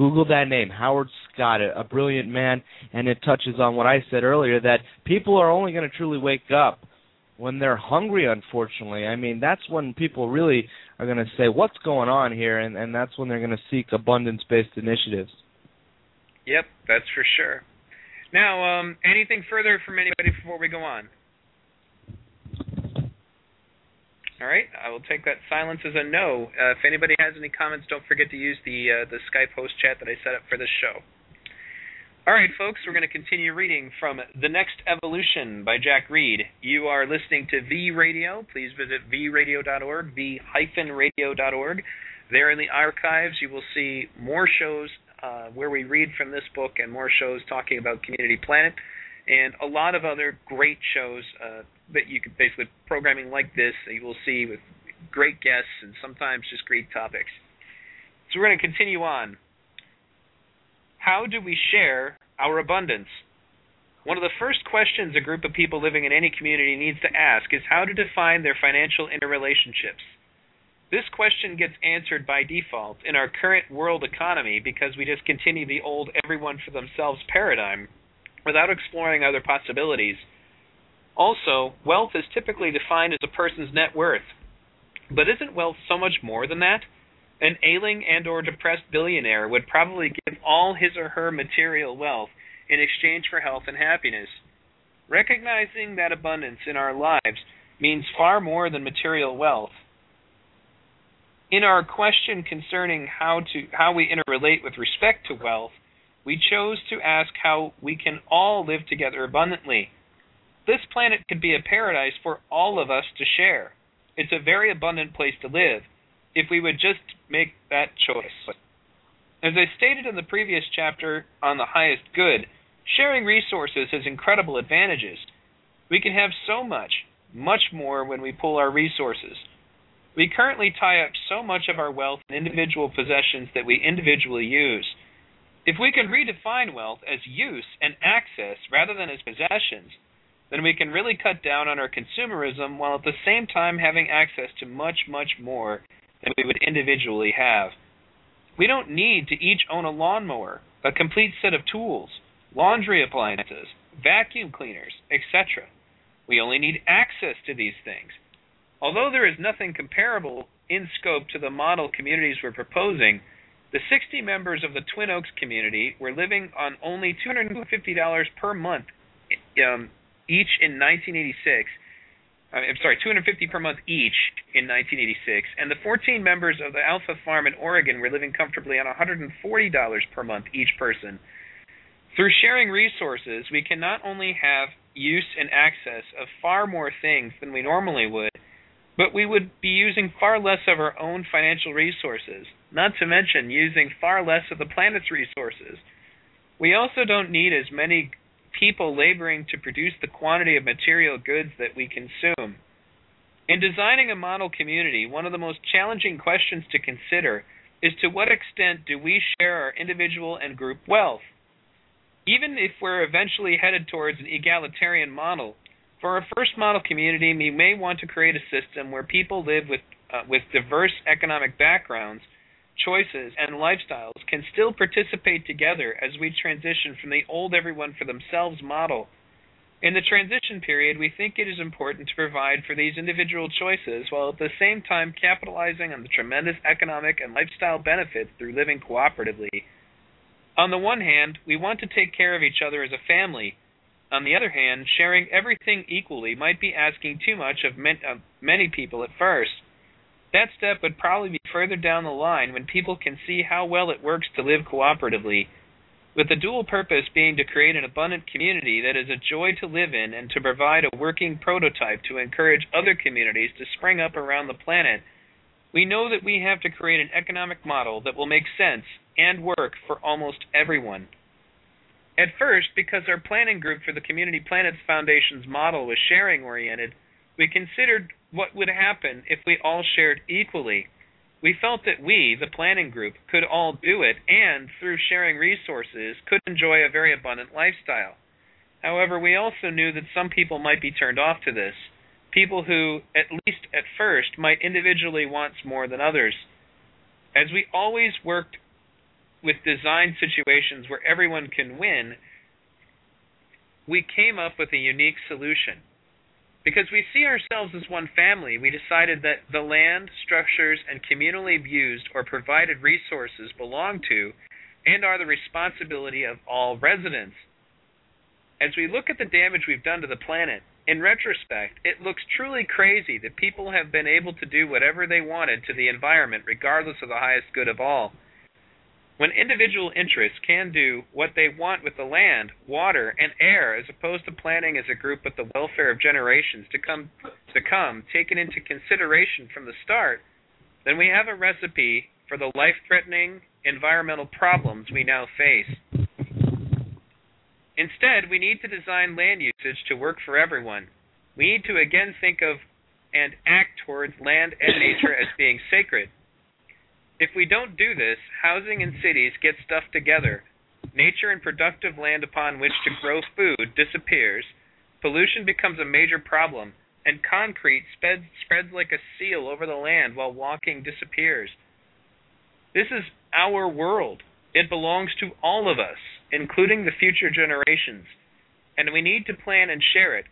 Google that name, Howard Scott, a, brilliant man, and it touches on what I said earlier that people are only going to truly wake up when they're hungry unfortunately. I mean that's when people really are going to say what's going on here? And and that's when they're going to seek abundance based initiatives. Yep that's for sure. Now um anything further from anybody before we go on all right i will take that silence as a no uh, if anybody has any comments don't forget to use the uh, the skype host chat that i set up for this show All right, folks, we're going to continue reading from The Next Evolution by Jack Reed. You are listening to V Radio. Please visit vradio.org, v-radio.org. There in the archives, you will see more shows uh, where we read from this book and more shows talking about Community Planet and a lot of other great shows uh, that you could basically programming like this that you will see with great guests and sometimes just great topics. So we're going to continue on. How do we share our abundance? One of the first questions a group of people living in any community needs to ask is how to define their financial interrelationships. This question gets answered by default in our current world economy because we just continue the old everyone for themselves paradigm without exploring other possibilities. Also, wealth is typically defined as a person's net worth. But isn't wealth so much more than that? An ailing and or depressed billionaire would probably give all his or her material wealth in exchange for health and happiness. Recognizing that abundance in our lives means far more than material wealth. In our question concerning how to how we interrelate with respect to wealth, we chose to ask how we can all live together abundantly. This planet could be a paradise for all of us to share. It's a very abundant place to live if we would just make that choice. As I stated in the previous chapter on the highest good, sharing resources has incredible advantages. We can have so much, much more when we pool our resources. We currently tie up so much of our wealth in individual possessions that we individually use. If we can redefine wealth as use and access rather than as possessions, then we can really cut down on our consumerism while at the same time having access to much, much more than we would individually have. We don't need to each own a lawnmower, a complete set of tools, laundry appliances, vacuum cleaners, etc. We only need access to these things. Although there is nothing comparable in scope to the model communities we're proposing, the 60 members of the Twin Oaks community were living on only $250 per month um, each in 1986. I'm sorry, 250 per month each in 1986, and the 14 members of the Alpha Farm in Oregon were living comfortably on $140 per month each person. Through sharing resources, we can not only have use and access of far more things than we normally would, but we would be using far less of our own financial resources, not to mention using far less of the planet's resources. We also don't need as many people laboring to produce the quantity of material goods that we consume. In designing a model community, one of the most challenging questions to consider is to what extent do we share our individual and group wealth? Even if we're eventually headed towards an egalitarian model, for our first model community, we may want to create a system where people live with uh, with diverse economic backgrounds choices, and lifestyles can still participate together as we transition from the old everyone for themselves model. In the transition period, we think it is important to provide for these individual choices while at the same time capitalizing on the tremendous economic and lifestyle benefits through living cooperatively. On the one hand, we want to take care of each other as a family. On the other hand, sharing everything equally might be asking too much of many people at first. That step would probably be further down the line when people can see how well it works to live cooperatively, with the dual purpose being to create an abundant community that is a joy to live in and to provide a working prototype to encourage other communities to spring up around the planet. We know that we have to create an economic model that will make sense and work for almost everyone. At first, because our planning group for the Community Planets Foundation's model was sharing oriented, we considered what would happen if we all shared equally. We felt that we, the planning group, could all do it and, through sharing resources, could enjoy a very abundant lifestyle. However, we also knew that some people might be turned off to this, people who, at least at first, might individually want more than others. As we always worked with design situations where everyone can win, we came up with a unique solution. Because we see ourselves as one family, we decided that the land, structures, and communally used or provided resources belong to and are the responsibility of all residents. As we look at the damage we've done to the planet, in retrospect, it looks truly crazy that people have been able to do whatever they wanted to the environment regardless of the highest good of all. When individual interests can do what they want with the land, water, and air as opposed to planning as a group with the welfare of generations to come to come taken into consideration from the start, then we have a recipe for the life-threatening environmental problems we now face. Instead, we need to design land usage to work for everyone. We need to again think of and act towards land and nature as being sacred. If we don't do this, housing in cities gets stuffed together, nature and productive land upon which to grow food disappears, pollution becomes a major problem, and concrete spreads, spreads like a seal over the land while walking disappears. This is our world. It belongs to all of us, including the future generations, and we need to plan and share it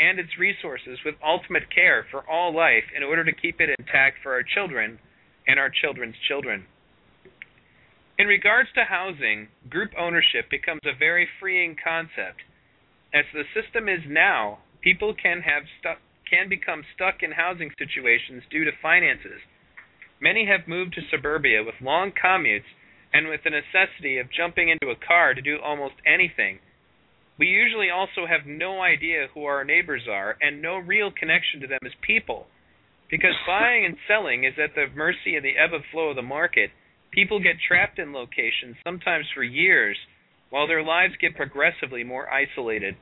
and its resources with ultimate care for all life in order to keep it intact for our children and our children's children. In regards to housing, group ownership becomes a very freeing concept. As the system is now, people can have stuck can become stuck in housing situations due to finances. Many have moved to suburbia with long commutes and with the necessity of jumping into a car to do almost anything. We usually also have no idea who our neighbors are and no real connection to them as people. Because buying and selling is at the mercy of the ebb and flow of the market, people get trapped in locations, sometimes for years, while their lives get progressively more isolated.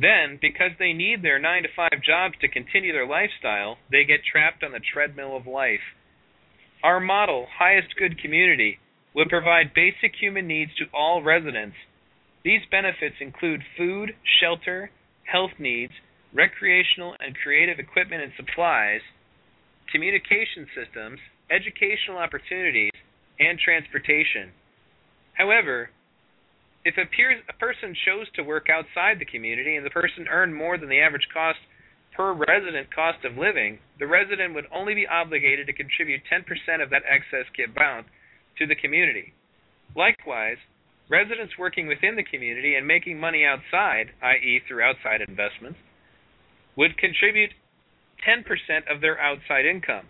Then, because they need their 9 to 5 jobs to continue their lifestyle, they get trapped on the treadmill of life. Our model, highest good community, would provide basic human needs to all residents. These benefits include food, shelter, health needs, recreational and creative equipment and supplies, communication systems, educational opportunities, and transportation. However, if a, peer, a person chose to work outside the community and the person earned more than the average cost per resident cost of living, the resident would only be obligated to contribute 10% of that excess amount to the community. Likewise, residents working within the community and making money outside, i.e., through outside investments, would contribute 10% of their outside income.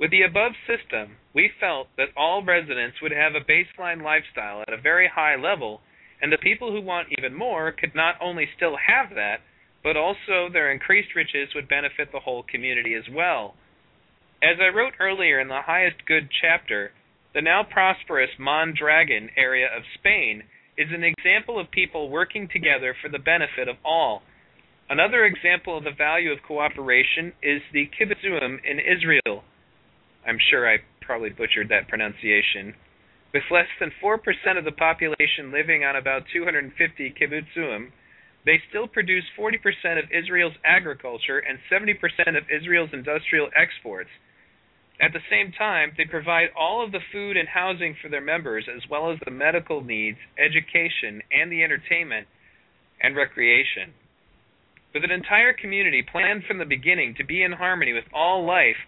With the above system, we felt that all residents would have a baseline lifestyle at a very high level, and the people who want even more could not only still have that, but also their increased riches would benefit the whole community as well. As I wrote earlier in the highest good chapter, the now prosperous Mondragon area of Spain is an example of people working together for the benefit of all Another example of the value of cooperation is the kibbutzim in Israel. I'm sure I probably butchered that pronunciation. With less than 4% of the population living on about 250 kibbutzim, they still produce 40% of Israel's agriculture and 70% of Israel's industrial exports. At the same time, they provide all of the food and housing for their members, as well as the medical needs, education, and the entertainment and recreation with an entire community planned from the beginning to be in harmony with all life,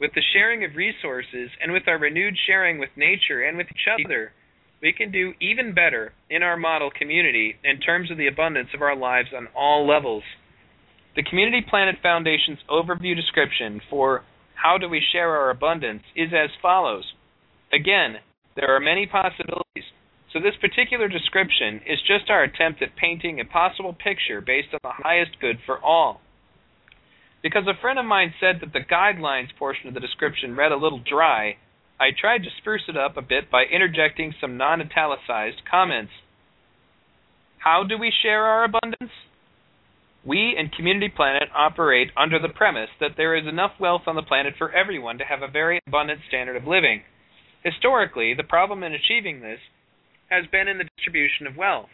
with the sharing of resources, and with our renewed sharing with nature and with each other, we can do even better in our model community in terms of the abundance of our lives on all levels. The Community Planet Foundation's overview description for how do we share our abundance is as follows. Again, there are many possibilities, so this particular description is just our attempt at painting a possible picture based on the highest good for all. Because a friend of mine said that the guidelines portion of the description read a little dry, I tried to spruce it up a bit by interjecting some non italicized comments. How do we share our abundance? We and Community Planet operate under the premise that there is enough wealth on the planet for everyone to have a very abundant standard of living. Historically, the problem in achieving this has been in the distribution of wealth.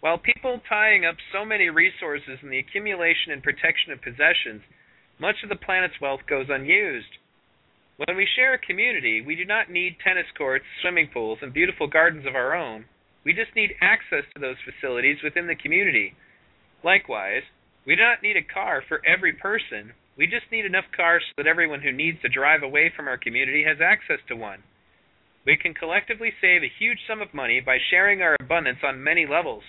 While people tying up so many resources in the accumulation and protection of possessions, much of the planet's wealth goes unused. When we share a community, we do not need tennis courts, swimming pools, and beautiful gardens of our own. We just need access to those facilities within the community. Likewise, we do not need a car for every person. We just need enough cars so that everyone who needs to drive away from our community has access to one. We can collectively save a huge sum of money by sharing our abundance on many levels.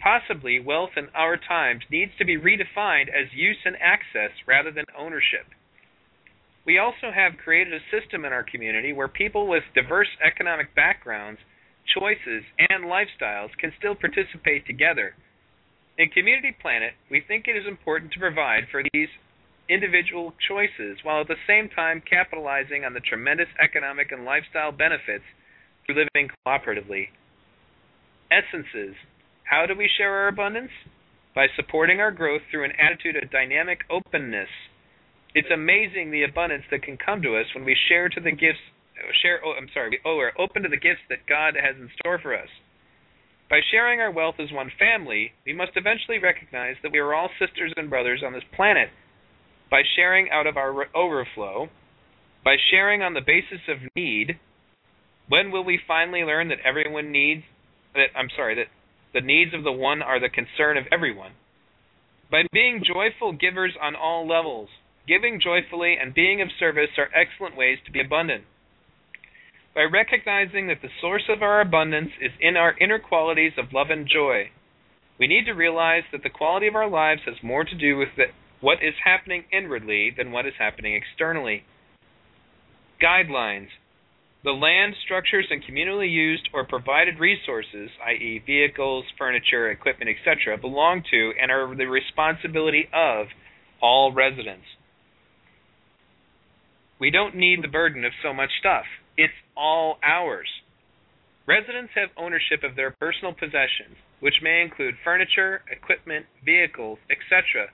Possibly, wealth in our times needs to be redefined as use and access rather than ownership. we also have created a system in our community where people with diverse economic backgrounds, choices, and lifestyles can still participate together. In Community Planet, we think it is important to provide for these individual choices while at the same time capitalizing on the tremendous economic and lifestyle benefits through living cooperatively. Essences How do we share our abundance? By supporting our growth through an attitude of dynamic openness. It's amazing the abundance that can come to us when we share to the gifts share oh I'm sorry, oh we're open to the gifts that God has in store for us. By sharing our wealth as one family, we must eventually recognize that we are all sisters and brothers on this planet by sharing out of our overflow, by sharing on the basis of need, when will we finally learn that everyone needs that I'm sorry, that the needs of the one are the concern of everyone? By being joyful givers on all levels, giving joyfully and being of service are excellent ways to be abundant. By recognizing that the source of our abundance is in our inner qualities of love and joy, we need to realize that the quality of our lives has more to do with the what is happening inwardly than what is happening externally. Guidelines The land, structures, and communally used or provided resources, i.e., vehicles, furniture, equipment, etc., belong to and are the responsibility of all residents. We don't need the burden of so much stuff. It's all ours. Residents have ownership of their personal possessions, which may include furniture, equipment, vehicles, etc.,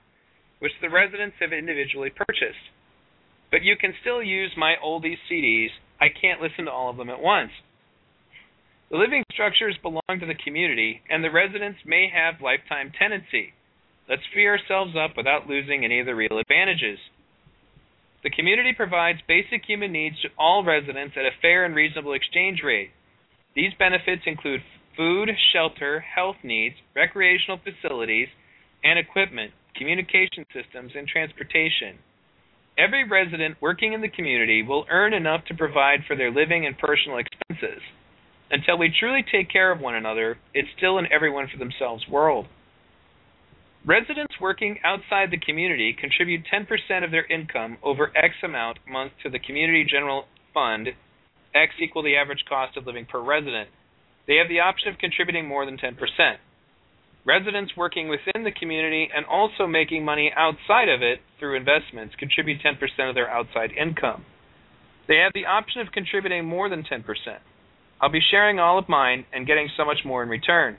which the residents have individually purchased. But you can still use my oldies CDs. I can't listen to all of them at once. The living structures belong to the community, and the residents may have lifetime tenancy. Let's free ourselves up without losing any of the real advantages. The community provides basic human needs to all residents at a fair and reasonable exchange rate. These benefits include food, shelter, health needs, recreational facilities, and equipment communication systems, and transportation. Every resident working in the community will earn enough to provide for their living and personal expenses. Until we truly take care of one another, it's still an everyone for themselves world. Residents working outside the community contribute 10% of their income over X amount a month to the Community General Fund, X equal the average cost of living per resident. They have the option of contributing more than 10%. Residents working within the community and also making money outside of it through investments contribute 10% of their outside income. They have the option of contributing more than 10%. I'll be sharing all of mine and getting so much more in return.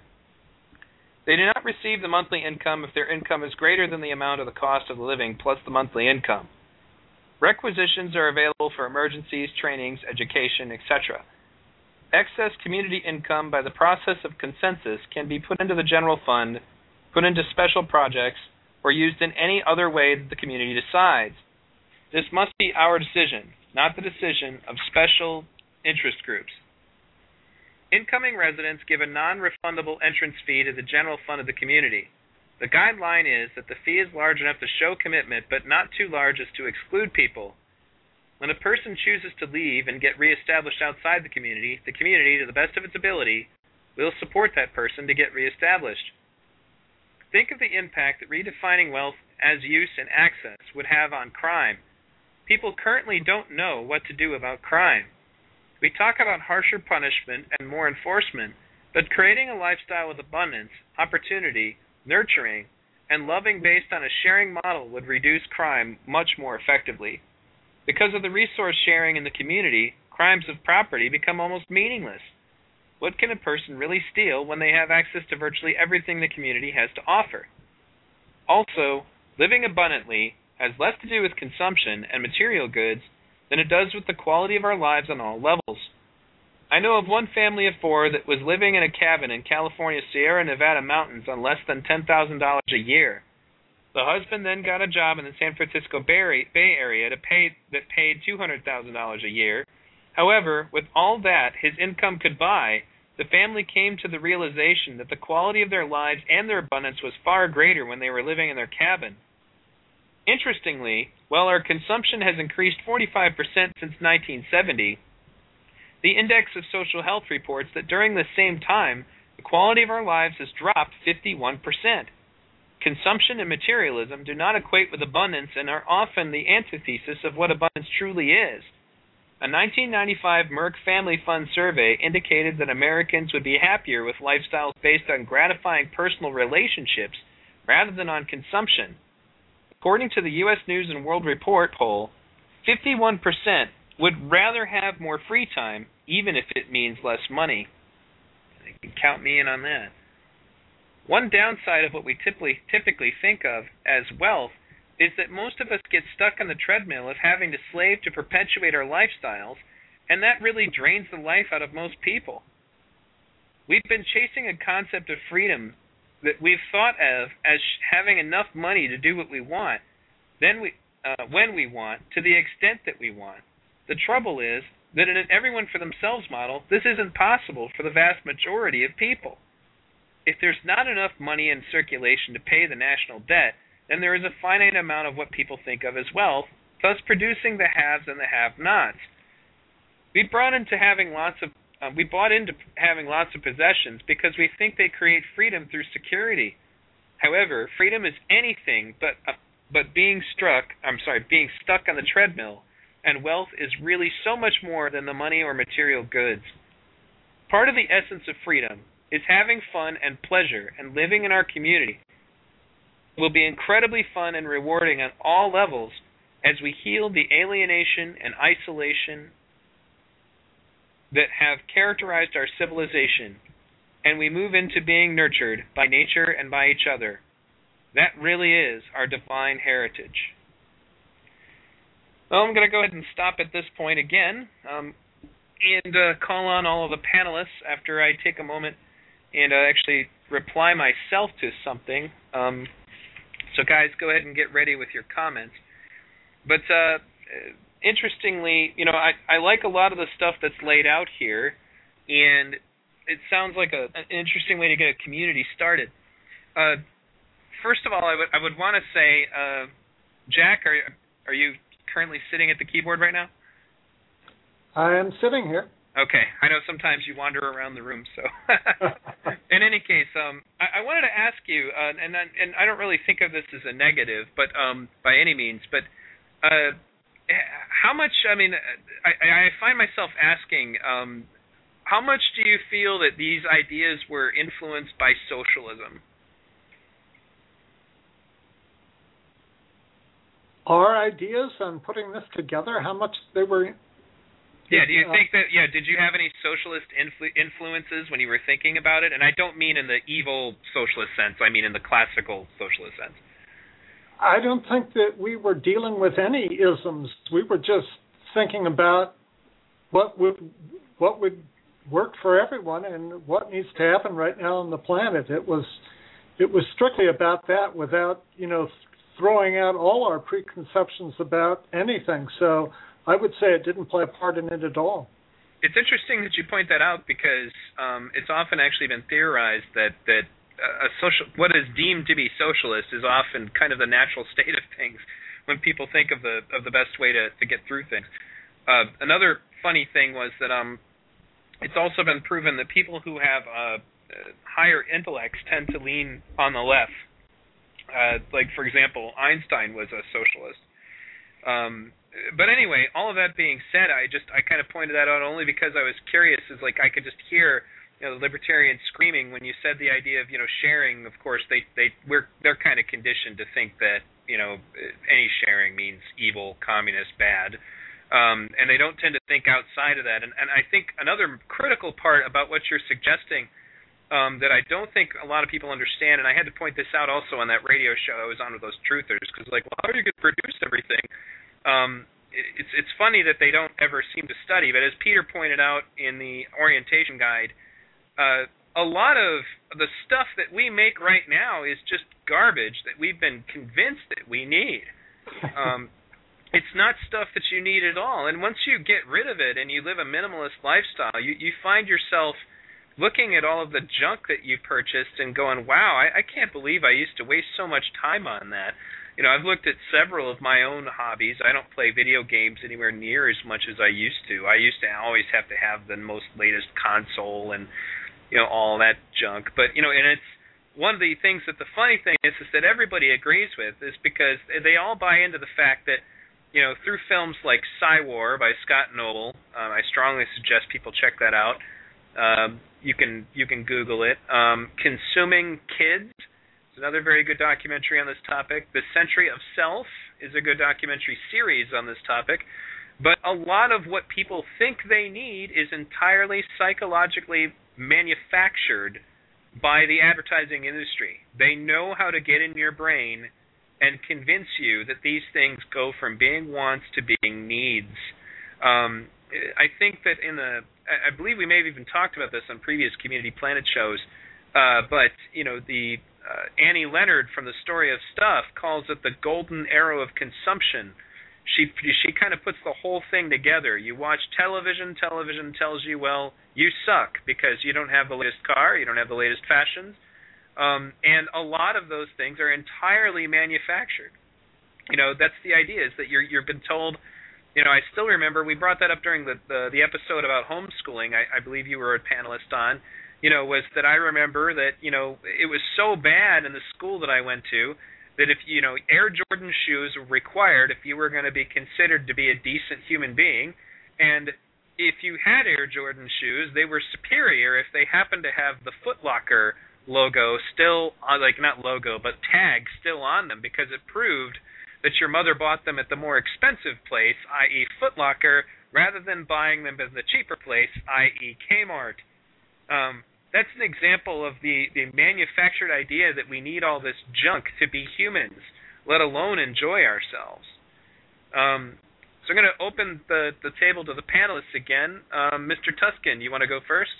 They do not receive the monthly income if their income is greater than the amount of the cost of the living plus the monthly income. Requisitions are available for emergencies, trainings, education, etc. Excess community income by the process of consensus can be put into the general fund, put into special projects, or used in any other way that the community decides. This must be our decision, not the decision of special interest groups. Incoming residents give a non refundable entrance fee to the general fund of the community. The guideline is that the fee is large enough to show commitment, but not too large as to exclude people when a person chooses to leave and get reestablished outside the community, the community, to the best of its ability, will support that person to get reestablished. Think of the impact that redefining wealth as use and access would have on crime. People currently don't know what to do about crime. We talk about harsher punishment and more enforcement, but creating a lifestyle with abundance, opportunity, nurturing, and loving based on a sharing model would reduce crime much more effectively. Because of the resource sharing in the community, crimes of property become almost meaningless. What can a person really steal when they have access to virtually everything the community has to offer? Also, living abundantly has less to do with consumption and material goods than it does with the quality of our lives on all levels. I know of one family of four that was living in a cabin in California's Sierra Nevada mountains on less than $10,000 a year. The husband then got a job in the San Francisco Bay Area to pay that paid two hundred thousand dollars a year. However, with all that his income could buy, the family came to the realization that the quality of their lives and their abundance was far greater when they were living in their cabin. Interestingly, while our consumption has increased 45% since 1970, the Index of Social Health reports that during the same time, the quality of our lives has dropped 51%. Consumption and materialism do not equate with abundance and are often the antithesis of what abundance truly is. A 1995 Merck Family Fund survey indicated that Americans would be happier with lifestyles based on gratifying personal relationships rather than on consumption. According to the U.S. News and World Report poll, 51% would rather have more free time, even if it means less money. Count me in on that. One downside of what we typically typically think of as wealth is that most of us get stuck on the treadmill of having to slave to perpetuate our lifestyles, and that really drains the life out of most people. We've been chasing a concept of freedom that we've thought of as having enough money to do what we want, then we uh, when we want, to the extent that we want. The trouble is that in an everyone for themselves model, this isn't possible for the vast majority of people. If there's not enough money in circulation to pay the national debt, then there is a finite amount of what people think of as wealth, thus producing the haves and the have-nots. We brought into having lots of uh, we bought into having lots of possessions because we think they create freedom through security. However, freedom is anything but uh, but being struck, I'm sorry, being stuck on the treadmill, and wealth is really so much more than the money or material goods. Part of the essence of freedom is having fun and pleasure and living in our community. It will be incredibly fun and rewarding on all levels as we heal the alienation and isolation that have characterized our civilization, and we move into being nurtured by nature and by each other. That really is our divine heritage. Well, I'm going to go ahead and stop at this point again um, and uh, call on all of the panelists after I take a moment and uh, actually reply myself to something. Um, so, guys, go ahead and get ready with your comments. But uh, interestingly, you know, I I like a lot of the stuff that's laid out here, and it sounds like a, an interesting way to get a community started. Uh, first of all, I would I would want to say, uh, Jack, are are you currently sitting at the keyboard right now? I am sitting here. Okay, I know sometimes you wander around the room, so. In any case, um, I, I wanted to ask you, uh, and and I don't really think of this as a negative, but um, by any means, but uh, how much? I mean, I, I find myself asking, um, how much do you feel that these ideas were influenced by socialism? Our ideas on putting this together, how much they were. Yeah, do you think that? Yeah, did you have any socialist influ- influences when you were thinking about it? And I don't mean in the evil socialist sense. I mean in the classical socialist sense. I don't think that we were dealing with any isms. We were just thinking about what would what would work for everyone and what needs to happen right now on the planet. It was it was strictly about that without, you know, throwing out all our preconceptions about anything. So I would say it didn't play a part in it at all. It's interesting that you point that out because um, it's often actually been theorized that that a social what is deemed to be socialist is often kind of the natural state of things when people think of the of the best way to to get through things. Uh, another funny thing was that um, it's also been proven that people who have uh, higher intellects tend to lean on the left. Uh, like for example, Einstein was a socialist. Um, but anyway, all of that being said, I just I kind of pointed that out only because I was curious. Is like I could just hear you know the libertarians screaming when you said the idea of you know sharing. Of course, they they we're they're kind of conditioned to think that you know any sharing means evil, communist, bad. Um, and they don't tend to think outside of that. And, and I think another critical part about what you're suggesting um, that I don't think a lot of people understand, and I had to point this out also on that radio show I was on with those truthers, because like, well, how are you going to produce everything? Um, it's it's funny that they don't ever seem to study, but as Peter pointed out in the orientation guide, uh, a lot of the stuff that we make right now is just garbage that we've been convinced that we need. Um, it's not stuff that you need at all. And once you get rid of it and you live a minimalist lifestyle, you you find yourself looking at all of the junk that you purchased and going, "Wow, I, I can't believe I used to waste so much time on that." You know, I've looked at several of my own hobbies. I don't play video games anywhere near as much as I used to. I used to always have to have the most latest console and you know all that junk. But you know, and it's one of the things that the funny thing is is that everybody agrees with is because they all buy into the fact that you know through films like Psywar by Scott Noble, um, I strongly suggest people check that out. Um, you can you can Google it. Um, Consuming Kids is another very good documentary on this topic. The Century of Self is a good documentary series on this topic. But a lot of what people think they need is entirely psychologically manufactured by the advertising industry. They know how to get in your brain and convince you that these things go from being wants to being needs. Um, I think that in the, I believe we may have even talked about this on previous Community Planet shows, uh, but you know the uh, Annie Leonard from the Story of Stuff calls it the golden arrow of consumption she she kind of puts the whole thing together. You watch television, television tells you, well, you suck because you don't have the latest car, you don't have the latest fashions, um, and a lot of those things are entirely manufactured. You know, that's the idea is that you're you've been told. You know, I still remember we brought that up during the the, the episode about homeschooling. I, I believe you were a panelist on. You know, was that I remember that you know it was so bad in the school that I went to that if you know Air Jordan shoes were required if you were going to be considered to be a decent human being, and if you had Air Jordan shoes, they were superior if they happened to have the Foot Locker logo still, uh, like not logo, but tag still on them because it proved that your mother bought them at the more expensive place, i.e., Foot Locker, rather than buying them at the cheaper place, i.e., Kmart. Um, that's an example of the the manufactured idea that we need all this junk to be humans, let alone enjoy ourselves. Um, so I'm going to open the the table to the panelists again. Um, Mr. Tuscan, you want to go first?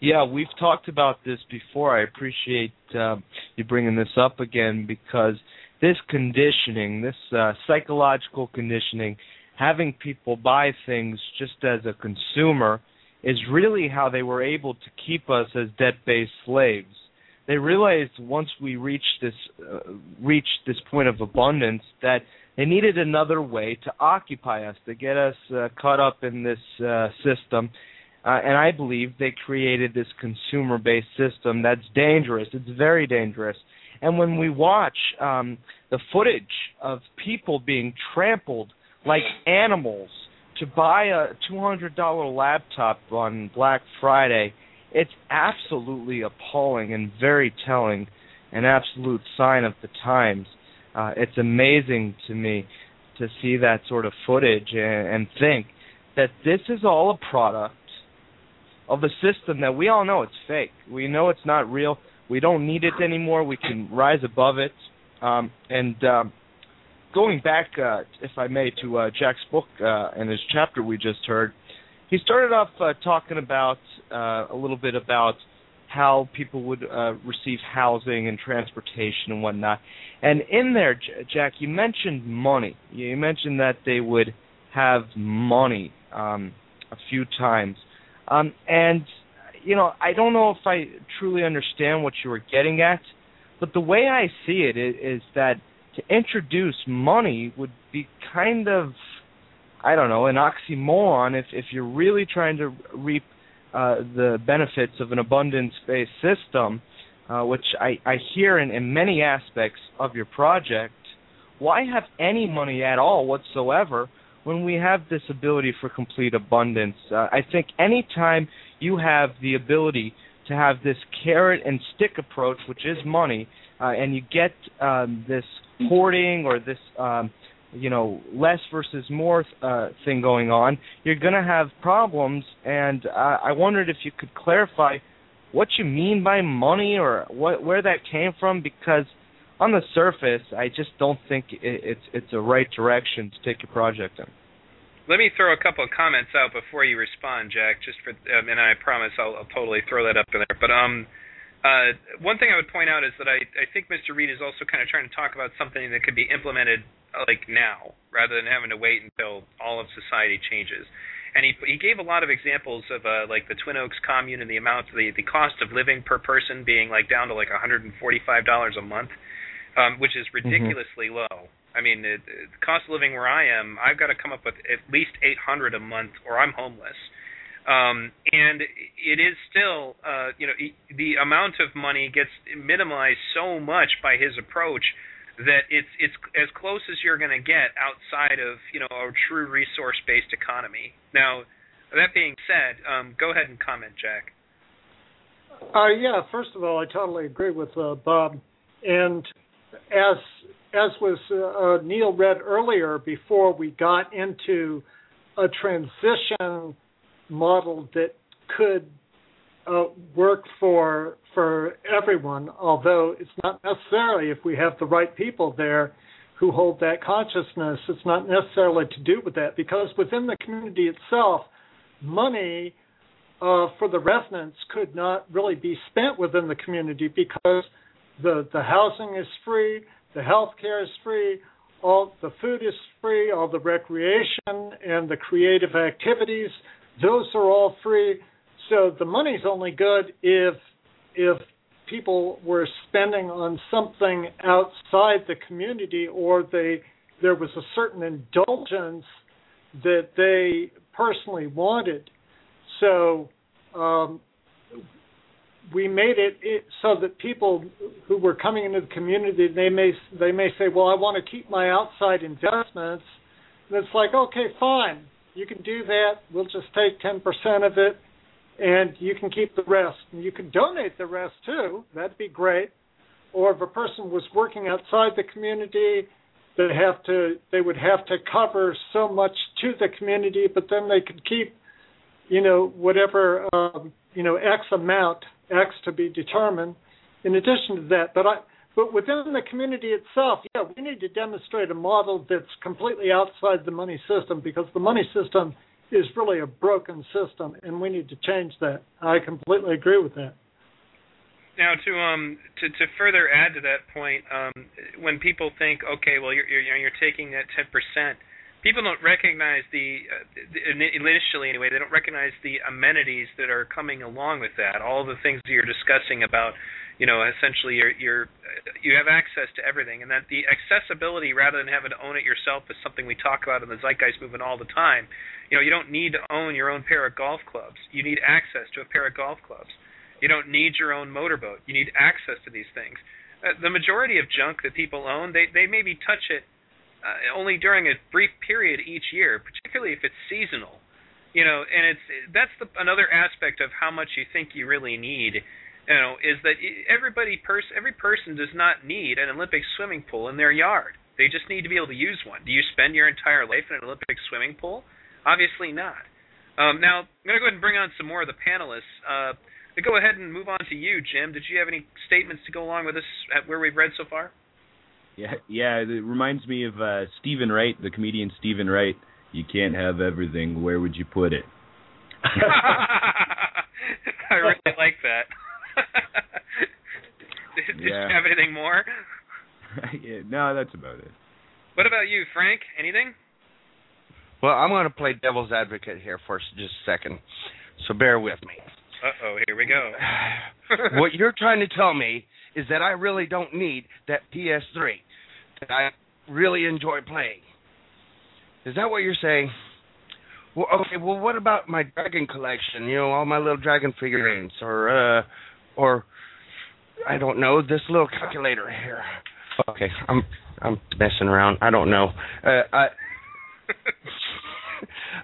Yeah, we've talked about this before. I appreciate uh, you bringing this up again because this conditioning, this uh, psychological conditioning, having people buy things just as a consumer is really how they were able to keep us as debt-based slaves. They realized once we reached this uh, reached this point of abundance that they needed another way to occupy us, to get us uh, caught up in this uh, system. Uh, and I believe they created this consumer-based system that's dangerous. It's very dangerous. And when we watch um, the footage of people being trampled like animals to buy a $200 laptop on Black Friday, it's absolutely appalling and very telling, an absolute sign of the times. Uh, it's amazing to me to see that sort of footage and, and think that this is all a product of a system that we all know it's fake. We know it's not real. We don't need it anymore. We can rise above it. Um, and um, going back, uh, if I may, to uh, Jack's book uh, and his chapter we just heard, he started off uh, talking about uh, a little bit about how people would uh, receive housing and transportation and whatnot. And in there, J- Jack, you mentioned money. You mentioned that they would have money um, a few times. Um, and, you know, I don't know if I truly understand what you were getting at, but the way I see it is, is that to introduce money would be kind of I don't know an oxymoron if if you're really trying to reap uh, the benefits of an abundance-based system, uh, which I, I hear in, in many aspects of your project. Why have any money at all whatsoever when we have this ability for complete abundance? Uh, I think anytime you have the ability to have this carrot and stick approach, which is money, uh, and you get um, this hoarding or this um, you know less versus more uh, thing going on, you're going to have problems. And uh, I wondered if you could clarify what you mean by money or what, where that came from, because on the surface, I just don't think it, it's it's a right direction to take your project in. Let me throw a couple of comments out before you respond, Jack. Just for, um, and I promise I'll, I'll totally throw that up in there. But um, uh, one thing I would point out is that I, I think Mr. Reed is also kind of trying to talk about something that could be implemented uh, like now, rather than having to wait until all of society changes. And he he gave a lot of examples of uh, like the Twin Oaks commune and the amount the the cost of living per person being like down to like 145 dollars a month, um, which is mm-hmm. ridiculously mm-hmm. low. I mean, the, the cost of living where I am, I've got to come up with at least 800 a month, or I'm homeless. Um, and it is still, uh, you know, the amount of money gets minimized so much by his approach that it's it's as close as you're going to get outside of you know a true resource-based economy. Now, that being said, um, go ahead and comment, Jack. Uh, yeah, first of all, I totally agree with uh, Bob, and as as was uh, Neil read earlier, before we got into a transition model that could uh, work for for everyone, although it's not necessarily if we have the right people there who hold that consciousness, it's not necessarily to do with that because within the community itself, money uh, for the residents could not really be spent within the community because the the housing is free, the health care is free, all the food is free, all the recreation and the creative activities, those are all free. So the money's only good if if people were spending on something outside the community or they there was a certain indulgence that they personally wanted. So um, we made it, it, so that people who were coming into the community they may they may say, well, I want to keep my outside investments. And it's like, okay, fine, you can do that. We'll just take ten percent of it, and you can keep the rest. And you can donate the rest too. That'd be great. Or if a person was working outside the community, they have to they would have to cover so much to the community, but then they could keep, you know, whatever um, you know X amount X to be determined. In addition to that, but I but within the community itself, yeah, we need to demonstrate a model that's completely outside the money system because the money system is really a broken system, and we need to change that. I completely agree with that. Now, to um to to further add to that point, um, when people think, okay, well, you're you're, you're taking that ten percent, people don't recognize the, uh, the initially anyway they don't recognize the amenities that are coming along with that. All the things that you're discussing about you know essentially you're you're you have access to everything. And that the accessibility rather than having to own it yourself is something we talk about in the zeitgeist movement all the time. You know you don't need to own your own pair of golf clubs. You need access to a pair of golf clubs. You don't need your own motorboat. You need access to these things. Uh, the majority of junk that people own they they maybe touch it uh, only during a brief period each year, particularly if it's seasonal. You know, and it's that's the another aspect of how much you think you really need. You know, is that everybody person every person does not need an Olympic swimming pool in their yard. They just need to be able to use one. Do you spend your entire life in an Olympic swimming pool? Obviously not. Um, now I'm going to go ahead and bring on some more of the panelists. Uh, go ahead and move on to you, Jim. Did you have any statements to go along with this where we've read so far? Yeah, yeah. It reminds me of uh, Steven Wright, the comedian Steven Wright. You can't have everything. Where would you put it? I really like that. Did yeah. you have anything more? yeah, no, that's about it. What about you, Frank? Anything? Well, I'm going to play devil's advocate here for just a second, so bear with me. Uh oh, here we go. what you're trying to tell me is that I really don't need that PS3 that I really enjoy playing. Is that what you're saying? Well, okay. Well, what about my dragon collection? You know, all my little dragon figurines, or uh, or I don't know this little calculator here. Okay, I'm I'm messing around. I don't know. Uh, I.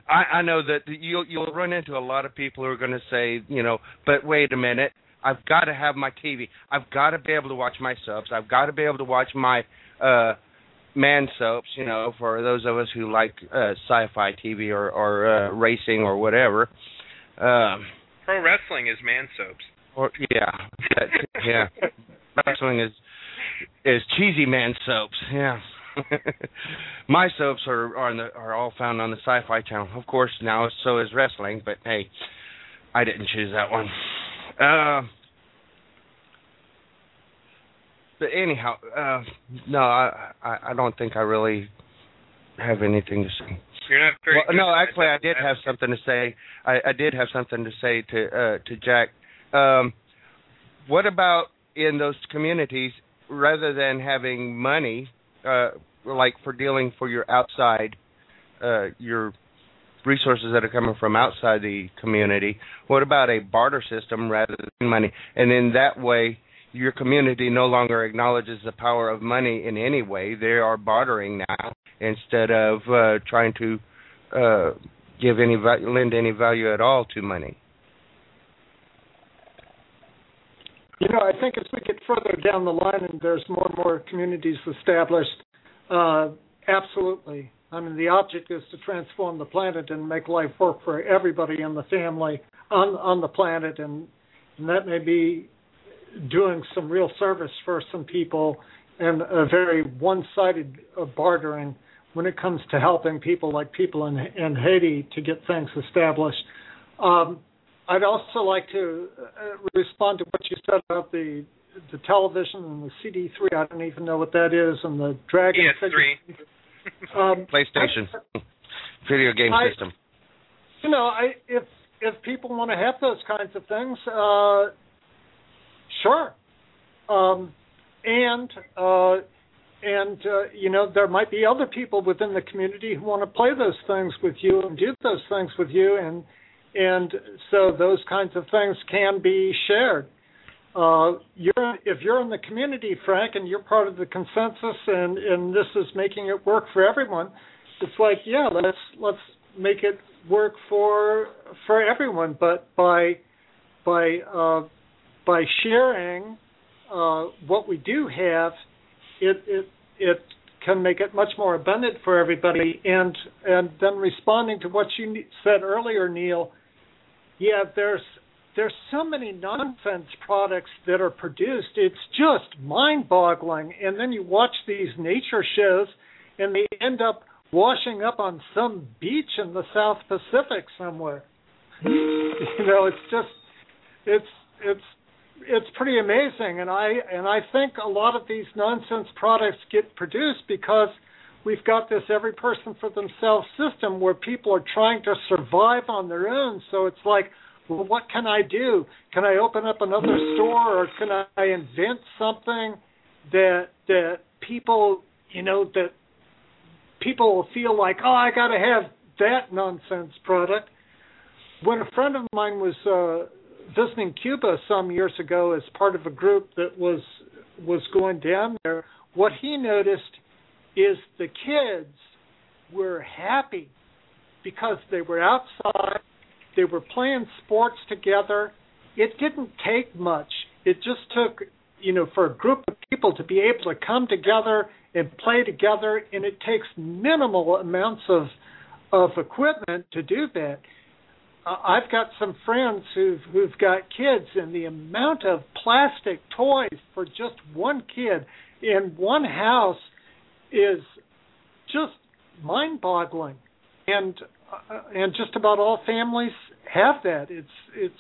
I, I know that you'll you'll run into a lot of people who are going to say, you know, but wait a minute, I've got to have my TV. I've got to be able to watch my subs. I've got to be able to watch my uh man soaps, you know, for those of us who like uh sci-fi TV or or uh, racing or whatever. Um Pro wrestling is man soaps. Or yeah. That, yeah. wrestling is is cheesy man soaps. Yeah. my soaps are are, the, are all found on the Sci-Fi Channel. Of course, now so is wrestling, but hey, I didn't choose that one. Uh, but anyhow, uh, no, I, I I don't think I really have anything to say. You're not very. Well, no, actually, I did have something to say. I, I did have something to say to uh, to Jack. Um, what about in those communities, rather than having money, uh, like for dealing for your outside, uh, your resources that are coming from outside the community. What about a barter system rather than money? And in that way, your community no longer acknowledges the power of money in any way. They are bartering now instead of uh, trying to uh, give any lend any value at all to money. You know, I think as we get further down the line and there's more and more communities established, uh, absolutely. I mean, the object is to transform the planet and make life work for everybody in the family on on the planet, and, and that may be doing some real service for some people and a very one-sided uh, bartering when it comes to helping people like people in, in Haiti to get things established. Um, I'd also like to uh, respond to what you said about the the television and the CD3. I don't even know what that is, and the Dragon. PS3. um, PlayStation. I, Video game I, system. You know, I if if people want to have those kinds of things, uh, sure. Um, and uh, and uh, you know there might be other people within the community who want to play those things with you and do those things with you and and so those kinds of things can be shared. Uh, you're if you're in the community, Frank, and you're part of the consensus, and and this is making it work for everyone. It's like, yeah, let's let's make it work for for everyone, but by by uh, by sharing uh, what we do have, it it it can make it much more abundant for everybody. And and then responding to what you said earlier, Neil, yeah, there's there's so many nonsense products that are produced. It's just mind-boggling. And then you watch these nature shows, and they end up washing up on some beach in the South Pacific somewhere. you know, it's just it's it's it's pretty amazing and I and I think a lot of these nonsense products get produced because we've got this every person for themselves system where people are trying to survive on their own. So it's like, well, what can I do? Can I open up another store or can I invent something that that people, you know, that people feel like, oh, I got to have that nonsense product. When a friend of mine was uh, visiting Cuba some years ago as part of a group that was was going down there, what he noticed is the kids were happy because they were outside, they were playing sports together. It didn't take much. It just took, you know, for a group of people to be able to come together and play together, and it takes minimal amounts of of equipment to do that. I've got some friends who've who've got kids, and the amount of plastic toys for just one kid in one house is just mind-boggling. And uh, and just about all families have that. It's it's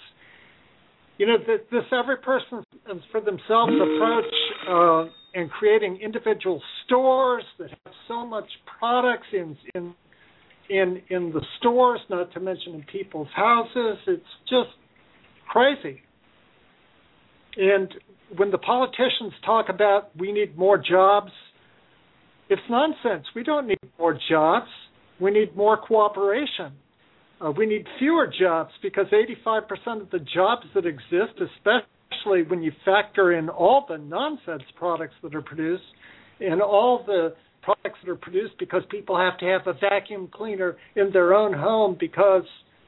you know this, this every person for themselves approach uh, and creating individual stores that have so much products in in in in the stores, not to mention in people's houses. It's just crazy. And when the politicians talk about we need more jobs, it's nonsense. We don't need more jobs. We need more cooperation. Uh, we need fewer jobs because 85% of the jobs that exist, especially when you factor in all the nonsense products that are produced and all the products that are produced because people have to have a vacuum cleaner in their own home because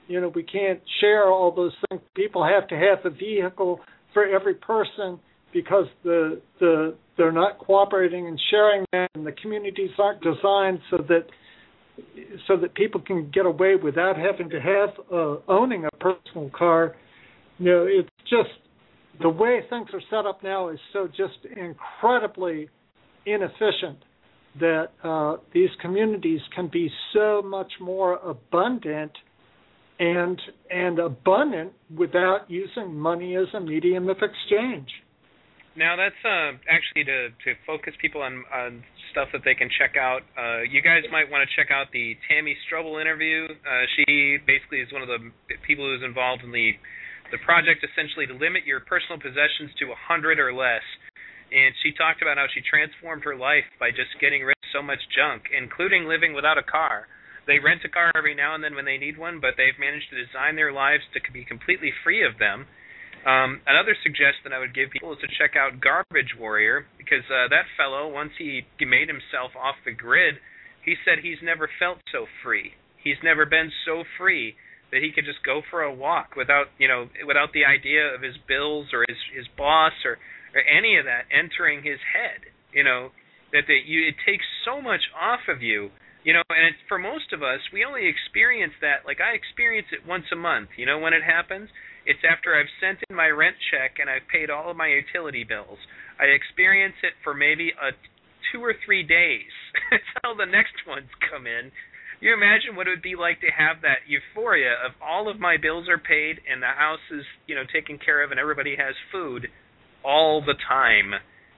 you know we can't share all those things. People have to have a vehicle for every person because the the they're not cooperating and sharing that and the communities aren't designed so that so that people can get away without having to have uh, owning a personal car. You know it's just the way things are set up now is so just incredibly inefficient that uh, these communities can be so much more abundant and and abundant without using money as a medium of exchange. Now that's uh, actually to to focus people on, on stuff that they can check out. Uh, you guys might want to check out the Tammy Strobel interview. Uh, she basically is one of the people who's involved in the the project, essentially to limit your personal possessions to a hundred or less and she talked about how she transformed her life by just getting rid of so much junk, including living without a car. they rent a car every now and then when they need one, but they've managed to design their lives to be completely free of them. Um, another suggestion I would give people is to check out Garbage Warrior because uh, that fellow, once he made himself off the grid, he said he's never felt so free. He's never been so free that he could just go for a walk without, you know, without the idea of his bills or his his boss or or any of that entering his head. You know, that the, you it takes so much off of you you know and it's, for most of us we only experience that like i experience it once a month you know when it happens it's after I've sent in my rent check and I've paid all of my utility bills. I experience it for maybe a two or three days until the next ones come in. You imagine what it would be like to have that euphoria of all of my bills are paid and the house is, you know, taken care of and everybody has food all the time.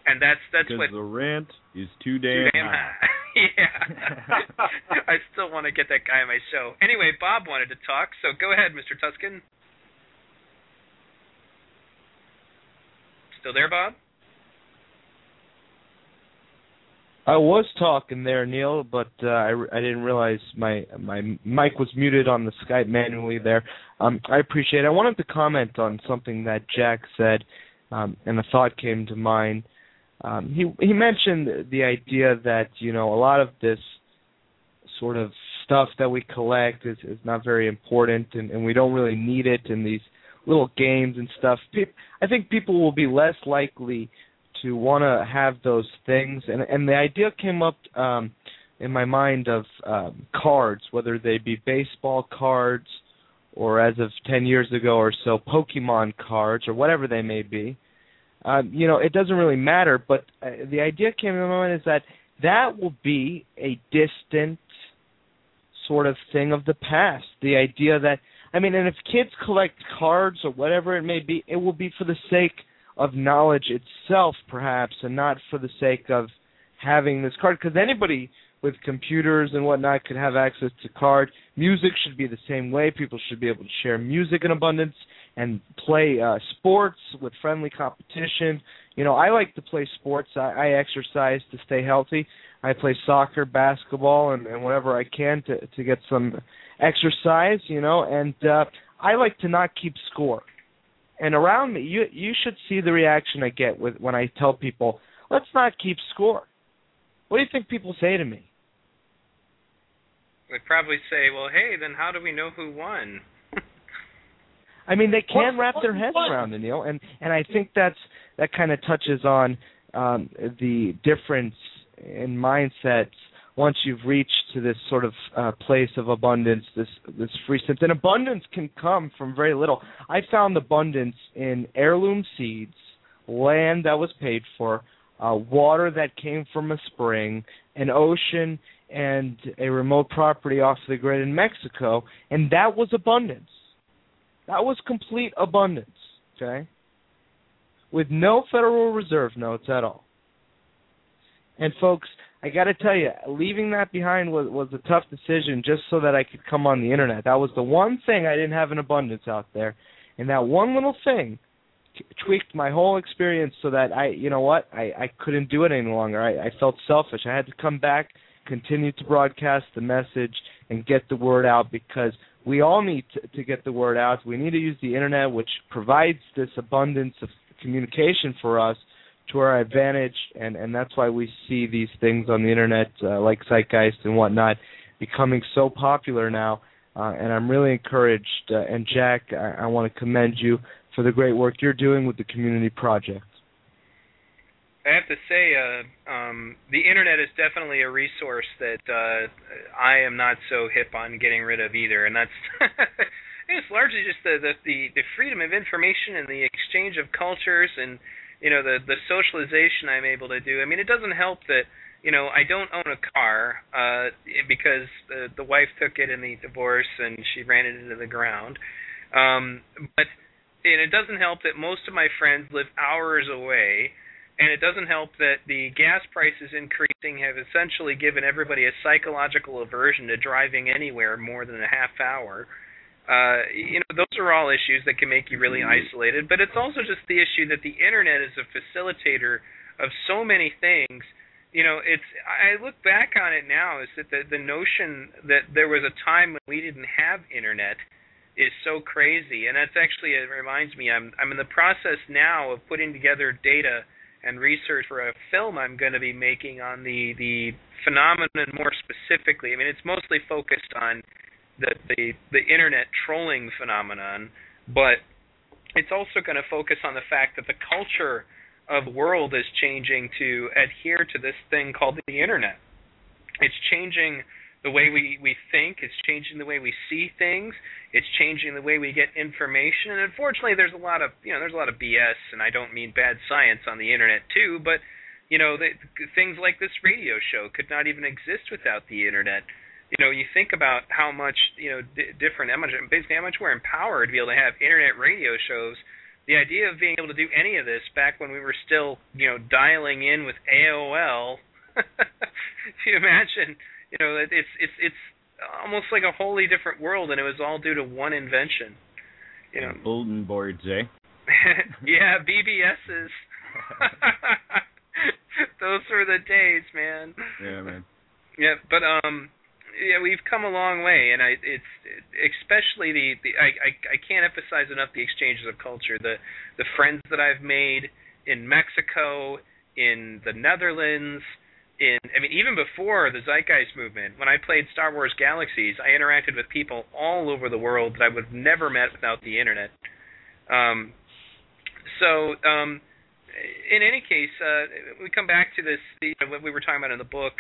And that's that's because what the rent is too damn, too damn high. yeah. I still want to get that guy on my show. Anyway, Bob wanted to talk, so go ahead, Mr. Tuscan. Still there, Bob? I was talking there, Neil, but uh, I, I didn't realize my my mic was muted on the Skype manually there. Um, I appreciate it. I wanted to comment on something that Jack said, um, and a thought came to mind. Um, he he mentioned the idea that you know a lot of this sort of stuff that we collect is is not very important, and, and we don't really need it in these little games and stuff. I think people will be less likely to want to have those things, and and the idea came up um, in my mind of um, cards, whether they be baseball cards or as of ten years ago or so, Pokemon cards or whatever they may be. Um, you know, it doesn't really matter, but uh, the idea came to my mind is that that will be a distant sort of thing of the past. The idea that I mean, and if kids collect cards or whatever it may be, it will be for the sake of knowledge itself, perhaps, and not for the sake of having this card. Because anybody with computers and whatnot could have access to card. Music should be the same way. People should be able to share music in abundance and play uh, sports with friendly competition. You know, I like to play sports. I, I exercise to stay healthy. I play soccer, basketball, and, and whatever I can to to get some exercise, you know, and uh, I like to not keep score. And around me, you you should see the reaction I get with when I tell people, "Let's not keep score." What do you think people say to me? They'd probably say, "Well, hey, then how do we know who won?" I mean, they can wrap their heads around it, Neil, and and I think that's that kind of touches on um, the difference in mindsets once you've reached to this sort of uh, place of abundance, this this free sense, and abundance can come from very little. I found abundance in heirloom seeds, land that was paid for, uh, water that came from a spring, an ocean, and a remote property off the grid in Mexico, and that was abundance. That was complete abundance. Okay, with no Federal Reserve notes at all. And folks, I got to tell you, leaving that behind was was a tough decision just so that I could come on the internet. That was the one thing I didn't have in abundance out there, and that one little thing tweaked my whole experience so that I, you know what, I I couldn't do it any longer. I, I felt selfish. I had to come back, continue to broadcast the message, and get the word out because we all need to, to get the word out. We need to use the internet, which provides this abundance of communication for us to our advantage, and and that's why we see these things on the internet uh, like Zeitgeist and whatnot becoming so popular now. Uh, and I'm really encouraged. Uh, and Jack, I, I want to commend you for the great work you're doing with the community project. I have to say, uh, um, the internet is definitely a resource that uh, I am not so hip on getting rid of either, and that's it's largely just the, the the freedom of information and the exchange of cultures and you know the the socialization I'm able to do. I mean, it doesn't help that you know I don't own a car uh, because the the wife took it in the divorce and she ran it into the ground. Um, but and it doesn't help that most of my friends live hours away. And it doesn't help that the gas prices increasing have essentially given everybody a psychological aversion to driving anywhere more than a half hour. Uh, you know, those are all issues that can make you really isolated. But it's also just the issue that the internet is a facilitator of so many things you know, it's I look back on it now is that the the notion that there was a time when we didn't have internet is so crazy, and that's actually it reminds me I'm I'm in the process now of putting together data and research for a film I'm going to be making on the the phenomenon more specifically. I mean, it's mostly focused on the the the internet trolling phenomenon, but it's also going to focus on the fact that the culture of world is changing to adhere to this thing called the internet. It's changing the way we, we think, it's changing the way we see things, it's changing the way we get information. And unfortunately there's a lot of you know, there's a lot of BS and I don't mean bad science on the internet too, but you know, the, things like this radio show could not even exist without the internet. You know, you think about how much, you know, d- different, how much, basically how much we're empowered to be able to have internet radio shows the idea of being able to do any of this back when we were still, you know, dialing in with AOL. if you imagine, you know, it's it's it's almost like a wholly different world, and it was all due to one invention. You know, bulletin boards, eh? yeah, BBSs. Those were the days, man. Yeah, man. Yeah, but um, yeah, we've come a long way, and I it's especially the, the I, I I can't emphasize enough the exchanges of culture, the the friends that I've made in Mexico, in the Netherlands, in I mean even before the Zeitgeist movement, when I played Star Wars Galaxies, I interacted with people all over the world that I would have never met without the internet. Um, so um, in any case, uh, we come back to this what we were talking about in the book.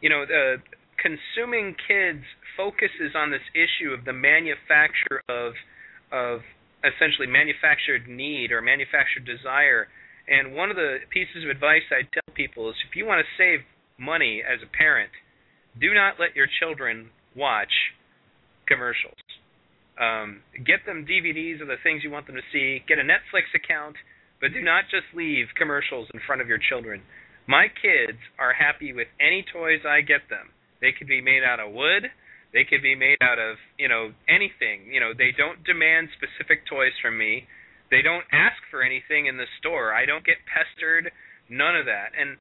You know, the consuming kids focuses on this issue of the manufacture of of essentially manufactured need or manufactured desire. And one of the pieces of advice I tell people is if you want to save money as a parent, do not let your children watch commercials. Um, get them DVDs of the things you want them to see. Get a Netflix account, but do not just leave commercials in front of your children. My kids are happy with any toys I get them. They could be made out of wood. They could be made out of, you know, anything. You know, they don't demand specific toys from me. They don't ask for anything in the store. I don't get pestered. None of that. And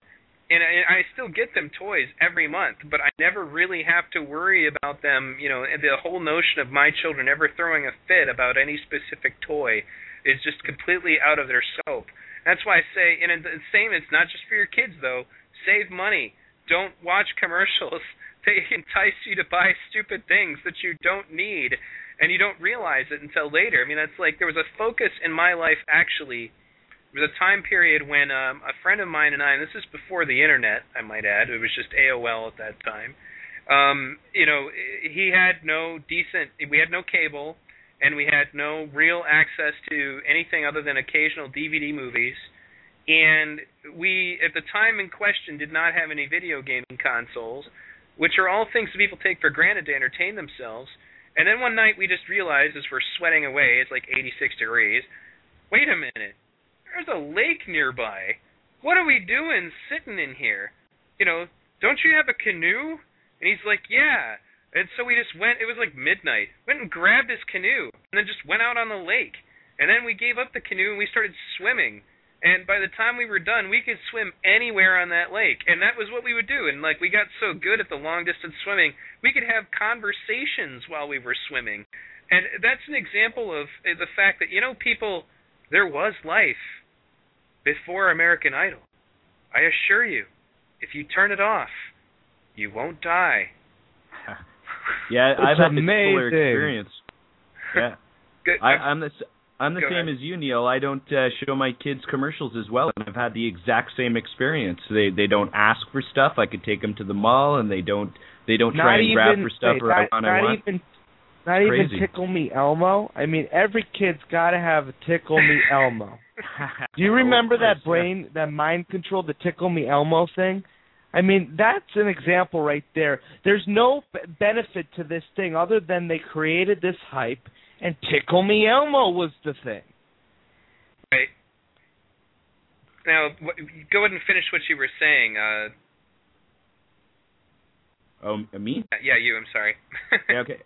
and I, I still get them toys every month, but I never really have to worry about them. You know, the whole notion of my children ever throwing a fit about any specific toy is just completely out of their scope. That's why I say, and the same. It's not just for your kids though. Save money. Don't watch commercials they entice you to buy stupid things that you don't need and you don't realize it until later. I mean, that's like there was a focus in my life actually. There was a time period when um, a friend of mine and I, and this is before the internet, I might add. It was just AOL at that time. Um, you know, he had no decent. We had no cable, and we had no real access to anything other than occasional DVD movies. And we, at the time in question, did not have any video gaming consoles which are all things that people take for granted to entertain themselves. And then one night we just realized as we're sweating away, it's like 86 degrees. Wait a minute, there's a lake nearby. What are we doing sitting in here? You know, don't you have a canoe? And he's like, yeah. And so we just went. It was like midnight. Went and grabbed his canoe, and then just went out on the lake. And then we gave up the canoe and we started swimming. And by the time we were done, we could swim anywhere on that lake. And that was what we would do. And like we got so good at the long distance swimming, we could have conversations while we were swimming. And that's an example of the fact that you know people there was life before American Idol. I assure you, if you turn it off, you won't die. yeah, it's I've had amazing. a similar experience. Yeah. Good. I, I'm the I'm the Go same ahead. as you, Neil. I don't uh, show my kids commercials as well, and I've had the exact same experience. They they don't ask for stuff. I could take them to the mall, and they don't they don't not try and grab for stuff wait, or not, I want. not I want. even not even tickle me Elmo. I mean, every kid's got to have a tickle me Elmo. Do you remember Of that brain, that mind control, the tickle me Elmo thing? I mean, that's an example right there. There's no b- benefit to this thing other than they created this hype, and tickle me Elmo was the thing. Right. Now, wh- go ahead and finish what you were saying. Uh, Oh, me? yeah, you. I'm sorry. Yeah, okay.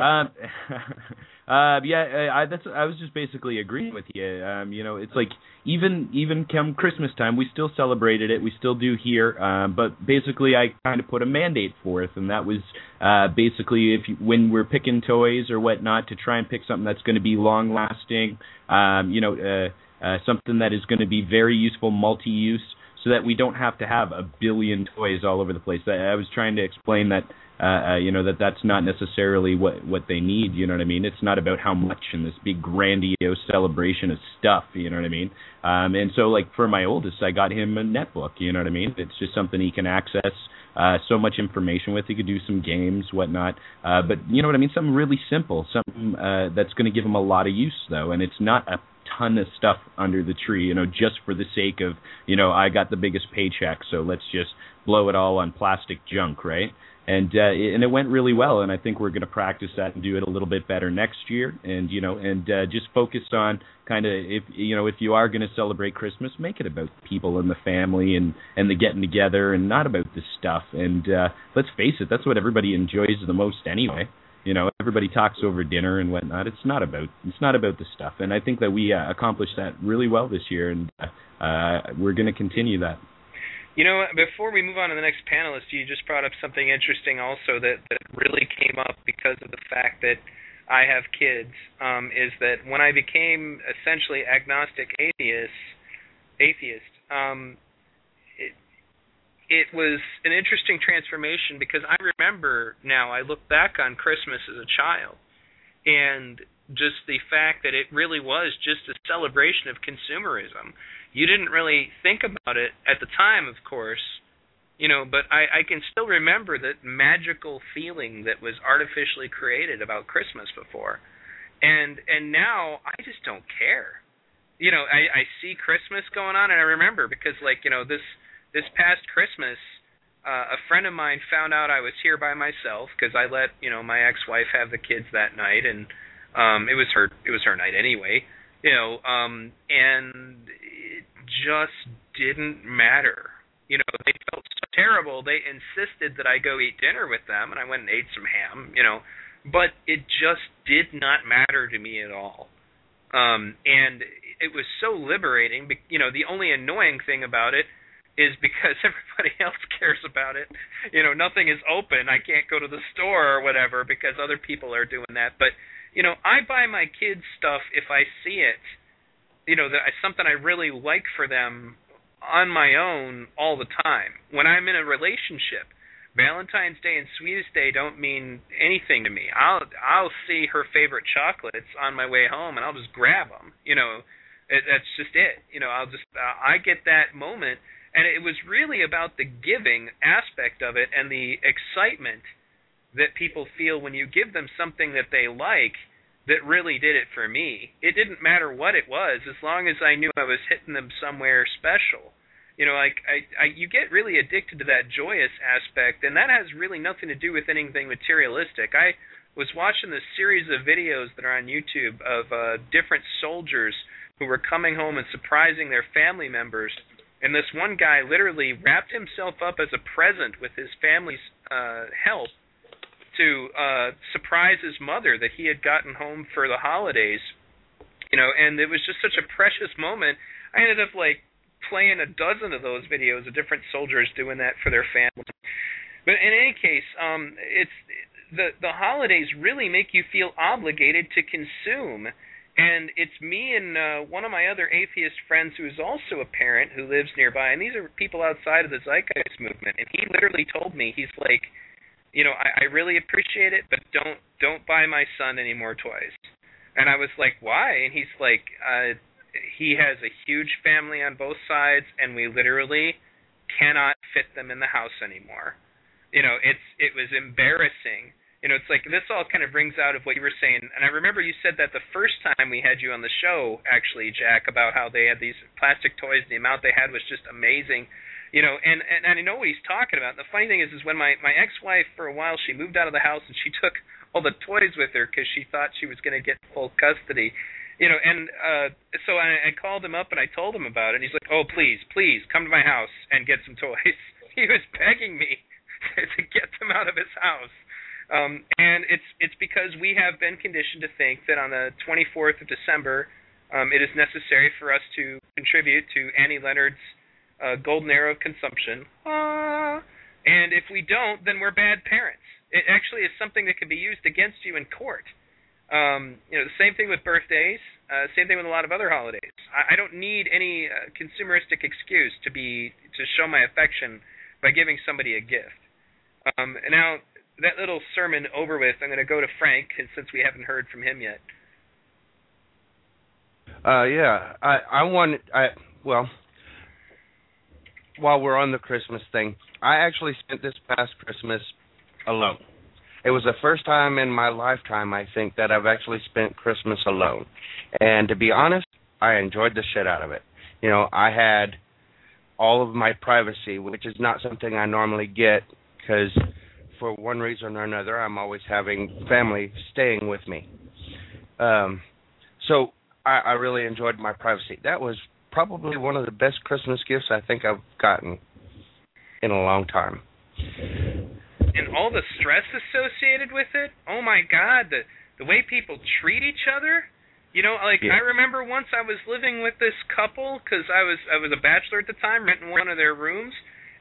um, Uh, yeah, I, that's. I was just basically agreeing with you. Um, you know, it's like even even come Christmas time, we still celebrated it. We still do here. Um, but basically, I kind of put a mandate forth, and that was uh, basically if you, when we're picking toys or whatnot, to try and pick something that's going to be long lasting. Um, you know, uh, uh, something that is going to be very useful, multi-use, so that we don't have to have a billion toys all over the place. I, I was trying to explain that uh, uh, you know that that's not necessarily what what they need. You know what I mean? It's not about how much and this big grandiose celebration of stuff. You know what I mean? Um, and so like for my oldest, I got him a netbook. You know what I mean? It's just something he can access. Uh, so much information with. He could do some games, whatnot. Uh, but you know what I mean? Something really simple, something uh, that's going to give him a lot of use, though. And it's not a ton of stuff under the tree, you know, just for the sake of, you know, I got the biggest paycheck, so let's just blow it all on plastic junk, right? and uh, and it went really well. And I think we're going to practice that and do it a little bit better next year. And you know, and uh, just focus on kind of if you know if you are going to celebrate Christmas, make it about people and the family and and the getting together, and not about the stuff. And uh, let's face it, that's what everybody enjoys the most anyway. You know, everybody talks over dinner and whatnot. It's not about it's not about the stuff. And I think that we uh, accomplished that really well this year, and uh, we're going to continue that. You know, before we move on to the next panelist, you just brought up something interesting also that, that really came up because of the fact that I have kids. Um, is that when I became essentially agnostic atheist, atheist, um, it was an interesting transformation because I remember now I look back on Christmas as a child, and just the fact that it really was just a celebration of consumerism you didn't really think about it at the time, of course, you know, but I, I can still remember that magical feeling that was artificially created about Christmas before. And and now I just don't care. You know, I, I see Christmas going on and I remember because like, you know, this this past Christmas uh, a friend of mine found out I was here by myself because I let you know my ex-wife have the kids that night, and um, it was her it was her night anyway you know, um, and it just didn't matter. You know, they felt so terrible. They insisted that I go eat dinner with them, and I went and ate some ham. You know, but it just did not matter to me at all. Um, and it was so liberating. You know, the only annoying thing about it is because everybody else cares about it. You know, nothing is open. I can't go to the store or whatever because other people are doing that. But you know, I buy my kids stuff if I see it, you know, that I, something I really like for them on my own all the time. When I'm in a relationship, Valentine's Day and Sweetest Day don't mean anything to me. I'll I'll see her favorite chocolates on my way home and I'll just grab them. You know, it, that's just it. You know, I'll just uh, I get that moment and it was really about the giving aspect of it and the excitement that people feel when you give them something that they like that really did it for me. It didn't matter what it was as long as I knew I was hitting them somewhere special. You know, like I, I you get really addicted to that joyous aspect and that has really nothing to do with anything materialistic. I was watching this series of videos that are on YouTube of uh different soldiers who were coming home and surprising their family members and this one guy literally wrapped himself up as a present with his family's uh help to uh surprise his mother that he had gotten home for the holidays. You know, and it was just such a precious moment. I ended up like playing a dozen of those videos of different soldiers doing that for their family. But in any case, um it's the the holidays really make you feel obligated to consume. And it's me and uh, one of my other atheist friends who is also a parent who lives nearby, and these are people outside of the Zeitgeist movement. And he literally told me, he's like, you know, I, I really appreciate it, but don't don't buy my son any more toys. And I was like, why? And he's like, uh, he has a huge family on both sides, and we literally cannot fit them in the house anymore. You know, it's it was embarrassing. You know, it's like this all kind of brings out of what you were saying. And I remember you said that the first time we had you on the show, actually, Jack, about how they had these plastic toys. The amount they had was just amazing you know, and, and and I know what he's talking about. The funny thing is, is when my my ex-wife for a while she moved out of the house and she took all the toys with her because she thought she was going to get full custody, you know. And uh so I, I called him up and I told him about it. And he's like, "Oh, please, please come to my house and get some toys." he was begging me to get them out of his house. Um, and it's it's because we have been conditioned to think that on the 24th of December, um, it is necessary for us to contribute to Annie Leonard's uh, golden era of consumption. Ah. And if we don't, then we're bad parents. It actually is something that can be used against you in court. Um, you know, the same thing with birthdays. Uh, same thing with a lot of other holidays. I, I don't need any uh, consumeristic excuse to be to show my affection by giving somebody a gift. Um, and now that little sermon over with, I'm going to go to Frank since we haven't heard from him yet. Uh, yeah, I I want I well, while we're on the Christmas thing, I actually spent this past Christmas alone. It was the first time in my lifetime, I think, that I've actually spent Christmas alone. And to be honest, I enjoyed the shit out of it. You know, I had all of my privacy, which is not something I normally get because for one reason or another, I'm always having family staying with me. Um, so I, I really enjoyed my privacy. That was probably one of the best Christmas gifts I think I've gotten in a long time. And all the stress associated with it. Oh my God, the the way people treat each other. You know, like Yeah. I remember once I was living with this couple because I was I was a bachelor at the time, renting one of their rooms,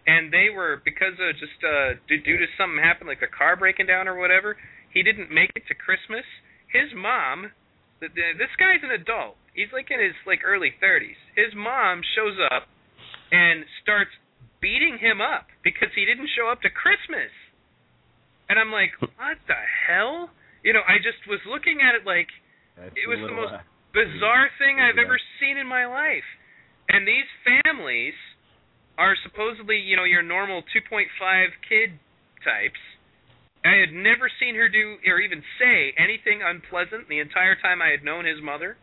and they were because of just uh due, due to something happened, like a car breaking down or whatever. He didn't make it to Christmas. His mom, the, the, this guy's an adult. He's like in his like early 30s. His mom shows up and starts beating him up because he didn't show up to Christmas. And I'm like, what the hell? You know, I just was looking at it like That's It was the most uh, bizarre thing I've Yeah. ever seen in my life. And these families are supposedly, you know, your normal 2.5 kid types. I had never seen her do or even say anything unpleasant the entire time I had known his mother.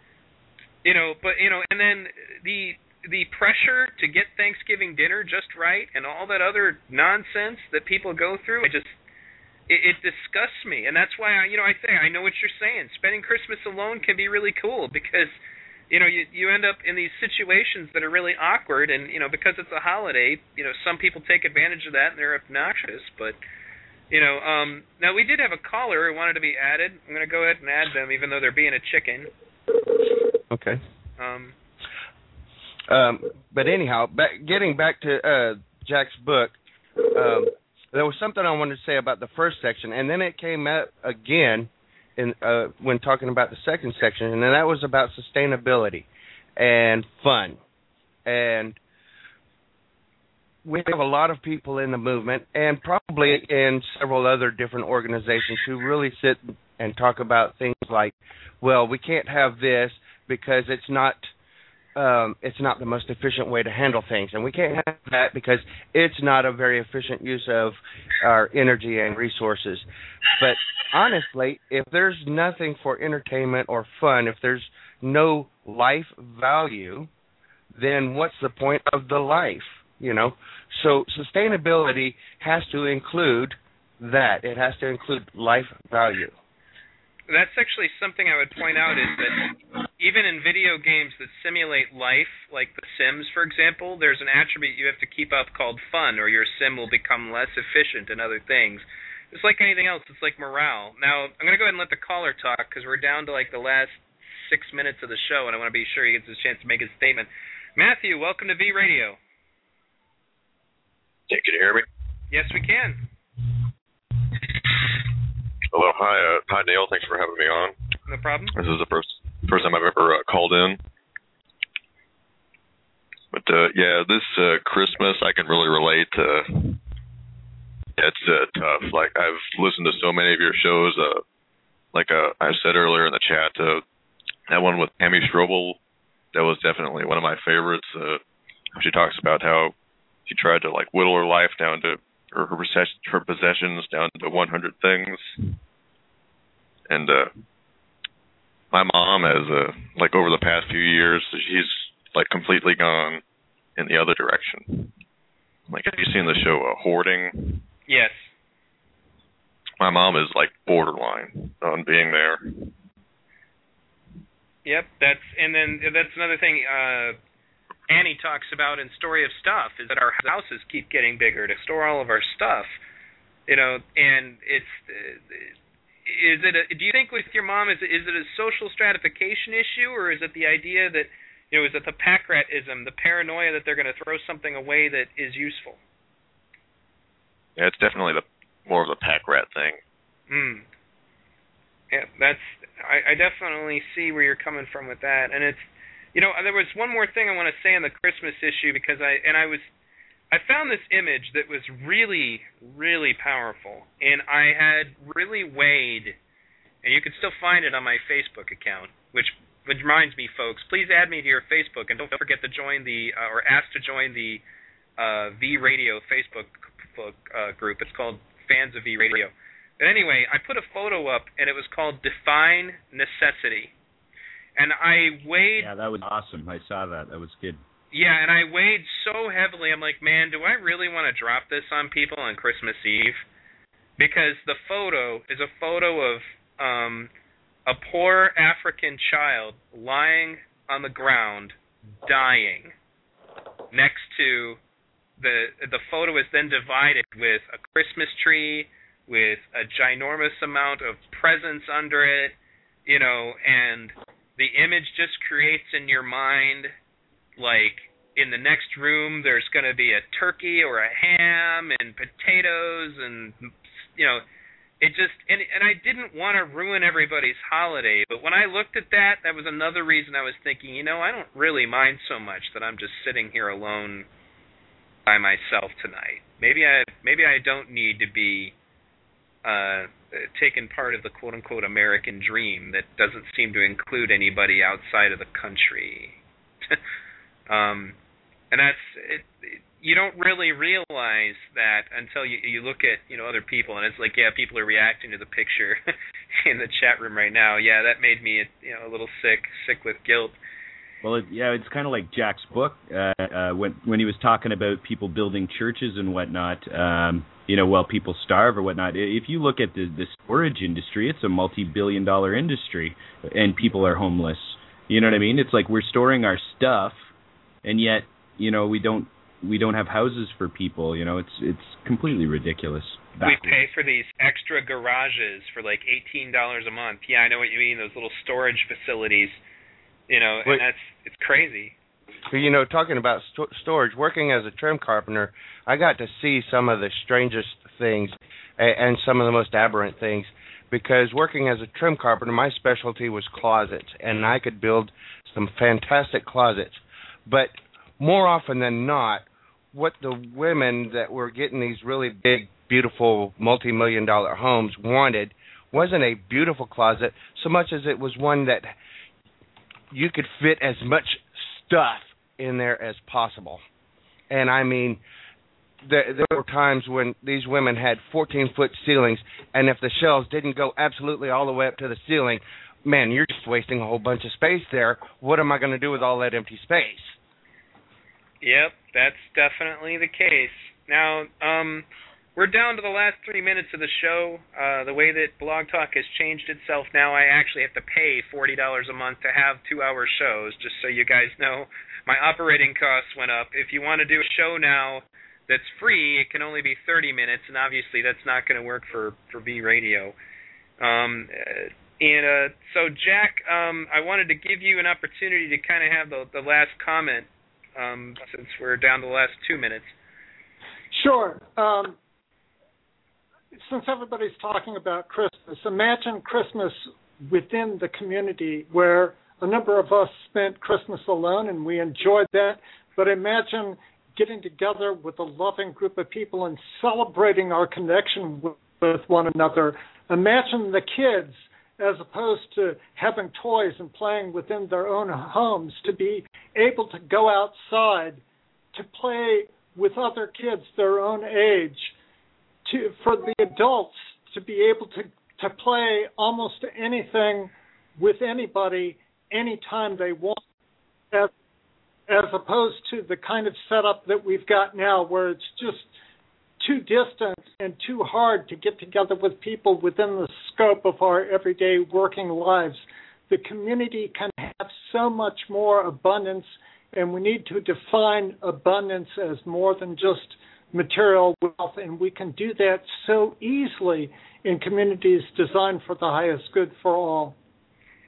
You know, but you know, and then the the pressure to get Thanksgiving dinner just right and all that other nonsense that people go through, I just it, it disgusts me, and that's why I, you know, I say I know what you're saying. Spending Christmas alone can be really cool because, you know, you you end up in these situations that are really awkward, and you know, because it's a holiday, you know, some people take advantage of that and they're obnoxious. But, you know, um, now we did have a caller who wanted to be added. I'm going to go ahead and add them, even though they're being a chicken. Okay. Um, Um, but anyhow, back, getting back to uh, Jack's book, um, there was something I wanted to say about the first section, and then it came up again in uh, when talking about the second section, and that was about sustainability and fun. And we have a lot of people in the movement, and probably in several other different organizations who really sit and talk about things like, well, we can't have this because it's not um, it's not the most efficient way to handle things, and we can't have that because it's not a very efficient use of our energy and resources. But honestly, if there's nothing for entertainment or fun, if there's no life value, then what's the point of the life? You know, so sustainability has to include that. It has to include life value. That's actually something I would point out is that even in video games that simulate life, like The Sims, for example, there's an attribute you have to keep up called fun, or your sim will become less efficient in other things. It's like anything else. It's like morale. Now, I'm going to go ahead and let the caller talk because we're down to like the last six minutes of the show, and I want to be sure he gets his chance to make his statement. Matthew, welcome to V Radio. Can you hear me? Yes, we can. Hello, hi, uh, hi Neil. Thanks for having me on. No problem. This is the first first time I've ever uh, called in. But uh, yeah, this uh, Christmas I can really relate to. It's uh, tough. Like I've listened to so many of your shows. Uh, like uh, I said earlier in the chat, uh, that one with Tammy Strobel, that was definitely one of my favorites. Uh, she talks about how she tried to like whittle her life down to or her possessions, her possessions down to 100 things. And uh my mom has uh like over the past few years she's like completely gone in the other direction. Like have you seen the show uh, Hoarding? Yes. My mom is like borderline on being there. Yep, that's and then that's another thing uh Annie talks about in Story of Stuff is that our houses keep getting bigger to store all of our stuff. you know, and it's. Is it? A, do you think with your mom is it, is it a social stratification issue, or is it the idea that you know is it the pack ratism, the paranoia that they're going to throw something away that is useful? Yeah, it's definitely the more of the pack rat thing. Hmm. Yeah, that's. I, I definitely see where you're coming from with that, and it's. You know, there was one more thing I want to say on the Christmas issue because I and I was I found this image that was really, really powerful, and I had really weighed, and you can still find it on my Facebook account, which which reminds me, folks, please add me to your Facebook, and don't forget to join the uh, or ask to join the uh, V Radio Facebook uh, group. It's called Fans of V Radio. But anyway, I put a photo up, and it was called Define Necessity, and I weighed. Yeah, that was awesome. I saw that. That was good. Yeah, and I weighed so heavily. I'm like, man, do I really want to drop this on people on Christmas Eve? Because the photo is a photo of um a poor African child lying on the ground, dying, next to the the photo is then divided with a Christmas tree, with a ginormous amount of presents under it, you know, and the image just creates in your mind like in the next room there's going to be a turkey or a ham and potatoes and you know it just and and I didn't want to ruin everybody's holiday but when I looked at that that was another reason I was thinking you know I don't really mind so much that I'm just sitting here alone by myself tonight. Maybe I maybe I don't need to be uh taken part of the quote unquote American dream that doesn't seem to include anybody outside of the country. Um, and that's it, it, you don't really realize that until you you look at you know other people, and it's like yeah, people are reacting to the picture in the chat room right now. Yeah, that made me you know a little sick, sick with guilt. Well, it, yeah, it's kind of like Jack's book uh, uh, when when he was talking about people building churches and whatnot. Um, you know, while people starve or whatnot. If you look at the the storage industry, it's a multi-billion-dollar industry, and people are homeless. You know what I mean? It's like we're storing our stuff and yet you know we don't we don't have houses for people. You know, it's it's completely ridiculous. Backwards. We pay for these extra garages for like eighteen dollars a month. Yeah, I know what you mean. Those little storage facilities. You know, and that's it's crazy. You know, talking about st- storage, working as a trim carpenter, I got to see some of the strangest things and, and some of the most aberrant things. Because working as a trim carpenter, my specialty was closets, and I could build some fantastic closets but more often than not, what the women that were getting these really big, beautiful, multi-million dollar homes wanted wasn't a beautiful closet so much as it was one that you could fit as much stuff in there as possible. And I mean, there, there were times when these women had 14 foot ceilings, and if the shelves didn't go absolutely all the way up to the ceiling, man, you're just wasting a whole bunch of space there. What am I going to do with all that empty space? Yep, that's definitely the case. Now, um, we're down to the last three minutes of the show. Uh, the way that Blog Talk has changed itself now, I actually have to pay forty dollars a month to have two-hour shows. Just so you guys know, my operating costs went up. If you want to do a show now that's free, it can only be thirty minutes, and obviously that's not going to work for for V Radio. Um, uh, and uh, so, Jack, um, I wanted to give you an opportunity to kind of have the, the last comment um, since we're down to the last two minutes. Sure. Um, since everybody's talking about Christmas, imagine Christmas within the community where a number of us spent Christmas alone and we enjoyed that. But imagine getting together with a loving group of people and celebrating our connection with, with one another. Imagine the kids as opposed to having toys and playing within their own homes, to be able to go outside, to play with other kids their own age, to for the adults to be able to to play almost anything with anybody anytime they want as as opposed to the kind of setup that we've got now where it's just too distant and too hard to get together with people within the scope of our everyday working lives. The community can so much more abundance, and we need to define abundance as more than just material wealth, and we can do that so easily in communities designed for the highest good for all.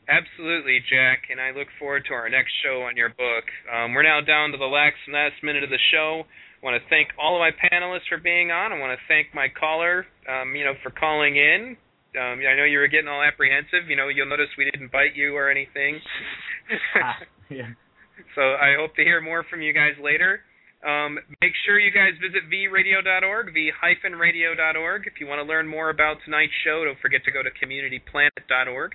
Absolutely, Jack, and I look forward to our next show on your book. Um, we're now down to the last, last minute of the show. I want to thank all of my panelists for being on. I want to thank my caller, um, you know, for calling in. Um, I know you were getting all apprehensive. You know, you'll notice we didn't bite you or anything. yeah. So I hope to hear more from you guys later. Um, make sure you guys visit vradio.org, v-radio.org. If you want to learn more about tonight's show, don't forget to go to communityplanet.org.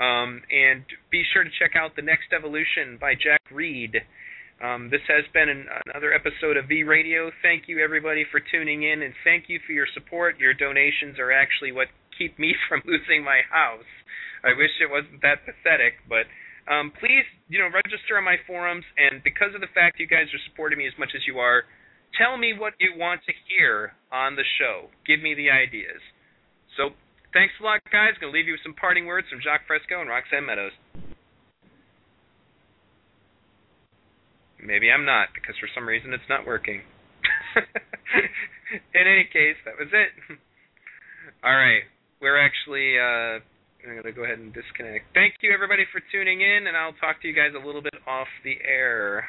Um, and be sure to check out The Next Evolution by Jack Reed. Um, this has been an, another episode of V Radio. Thank you, everybody, for tuning in, and thank you for your support. Your donations are actually what keep me from losing my house. I wish it wasn't that pathetic, but um, please, you know, register on my forums, and because of the fact you guys are supporting me as much as you are, tell me what you want to hear on the show. Give me the ideas. So, thanks a lot, guys. Going to leave you with some parting words from Jacques Fresco and Roxanne Meadows. Maybe I'm not, because for some reason it's not working. In any case, that was it. All right. We're actually uh, I'm going to go ahead and disconnect. Thank you, everybody, for tuning in, and I'll talk to you guys a little bit off the air.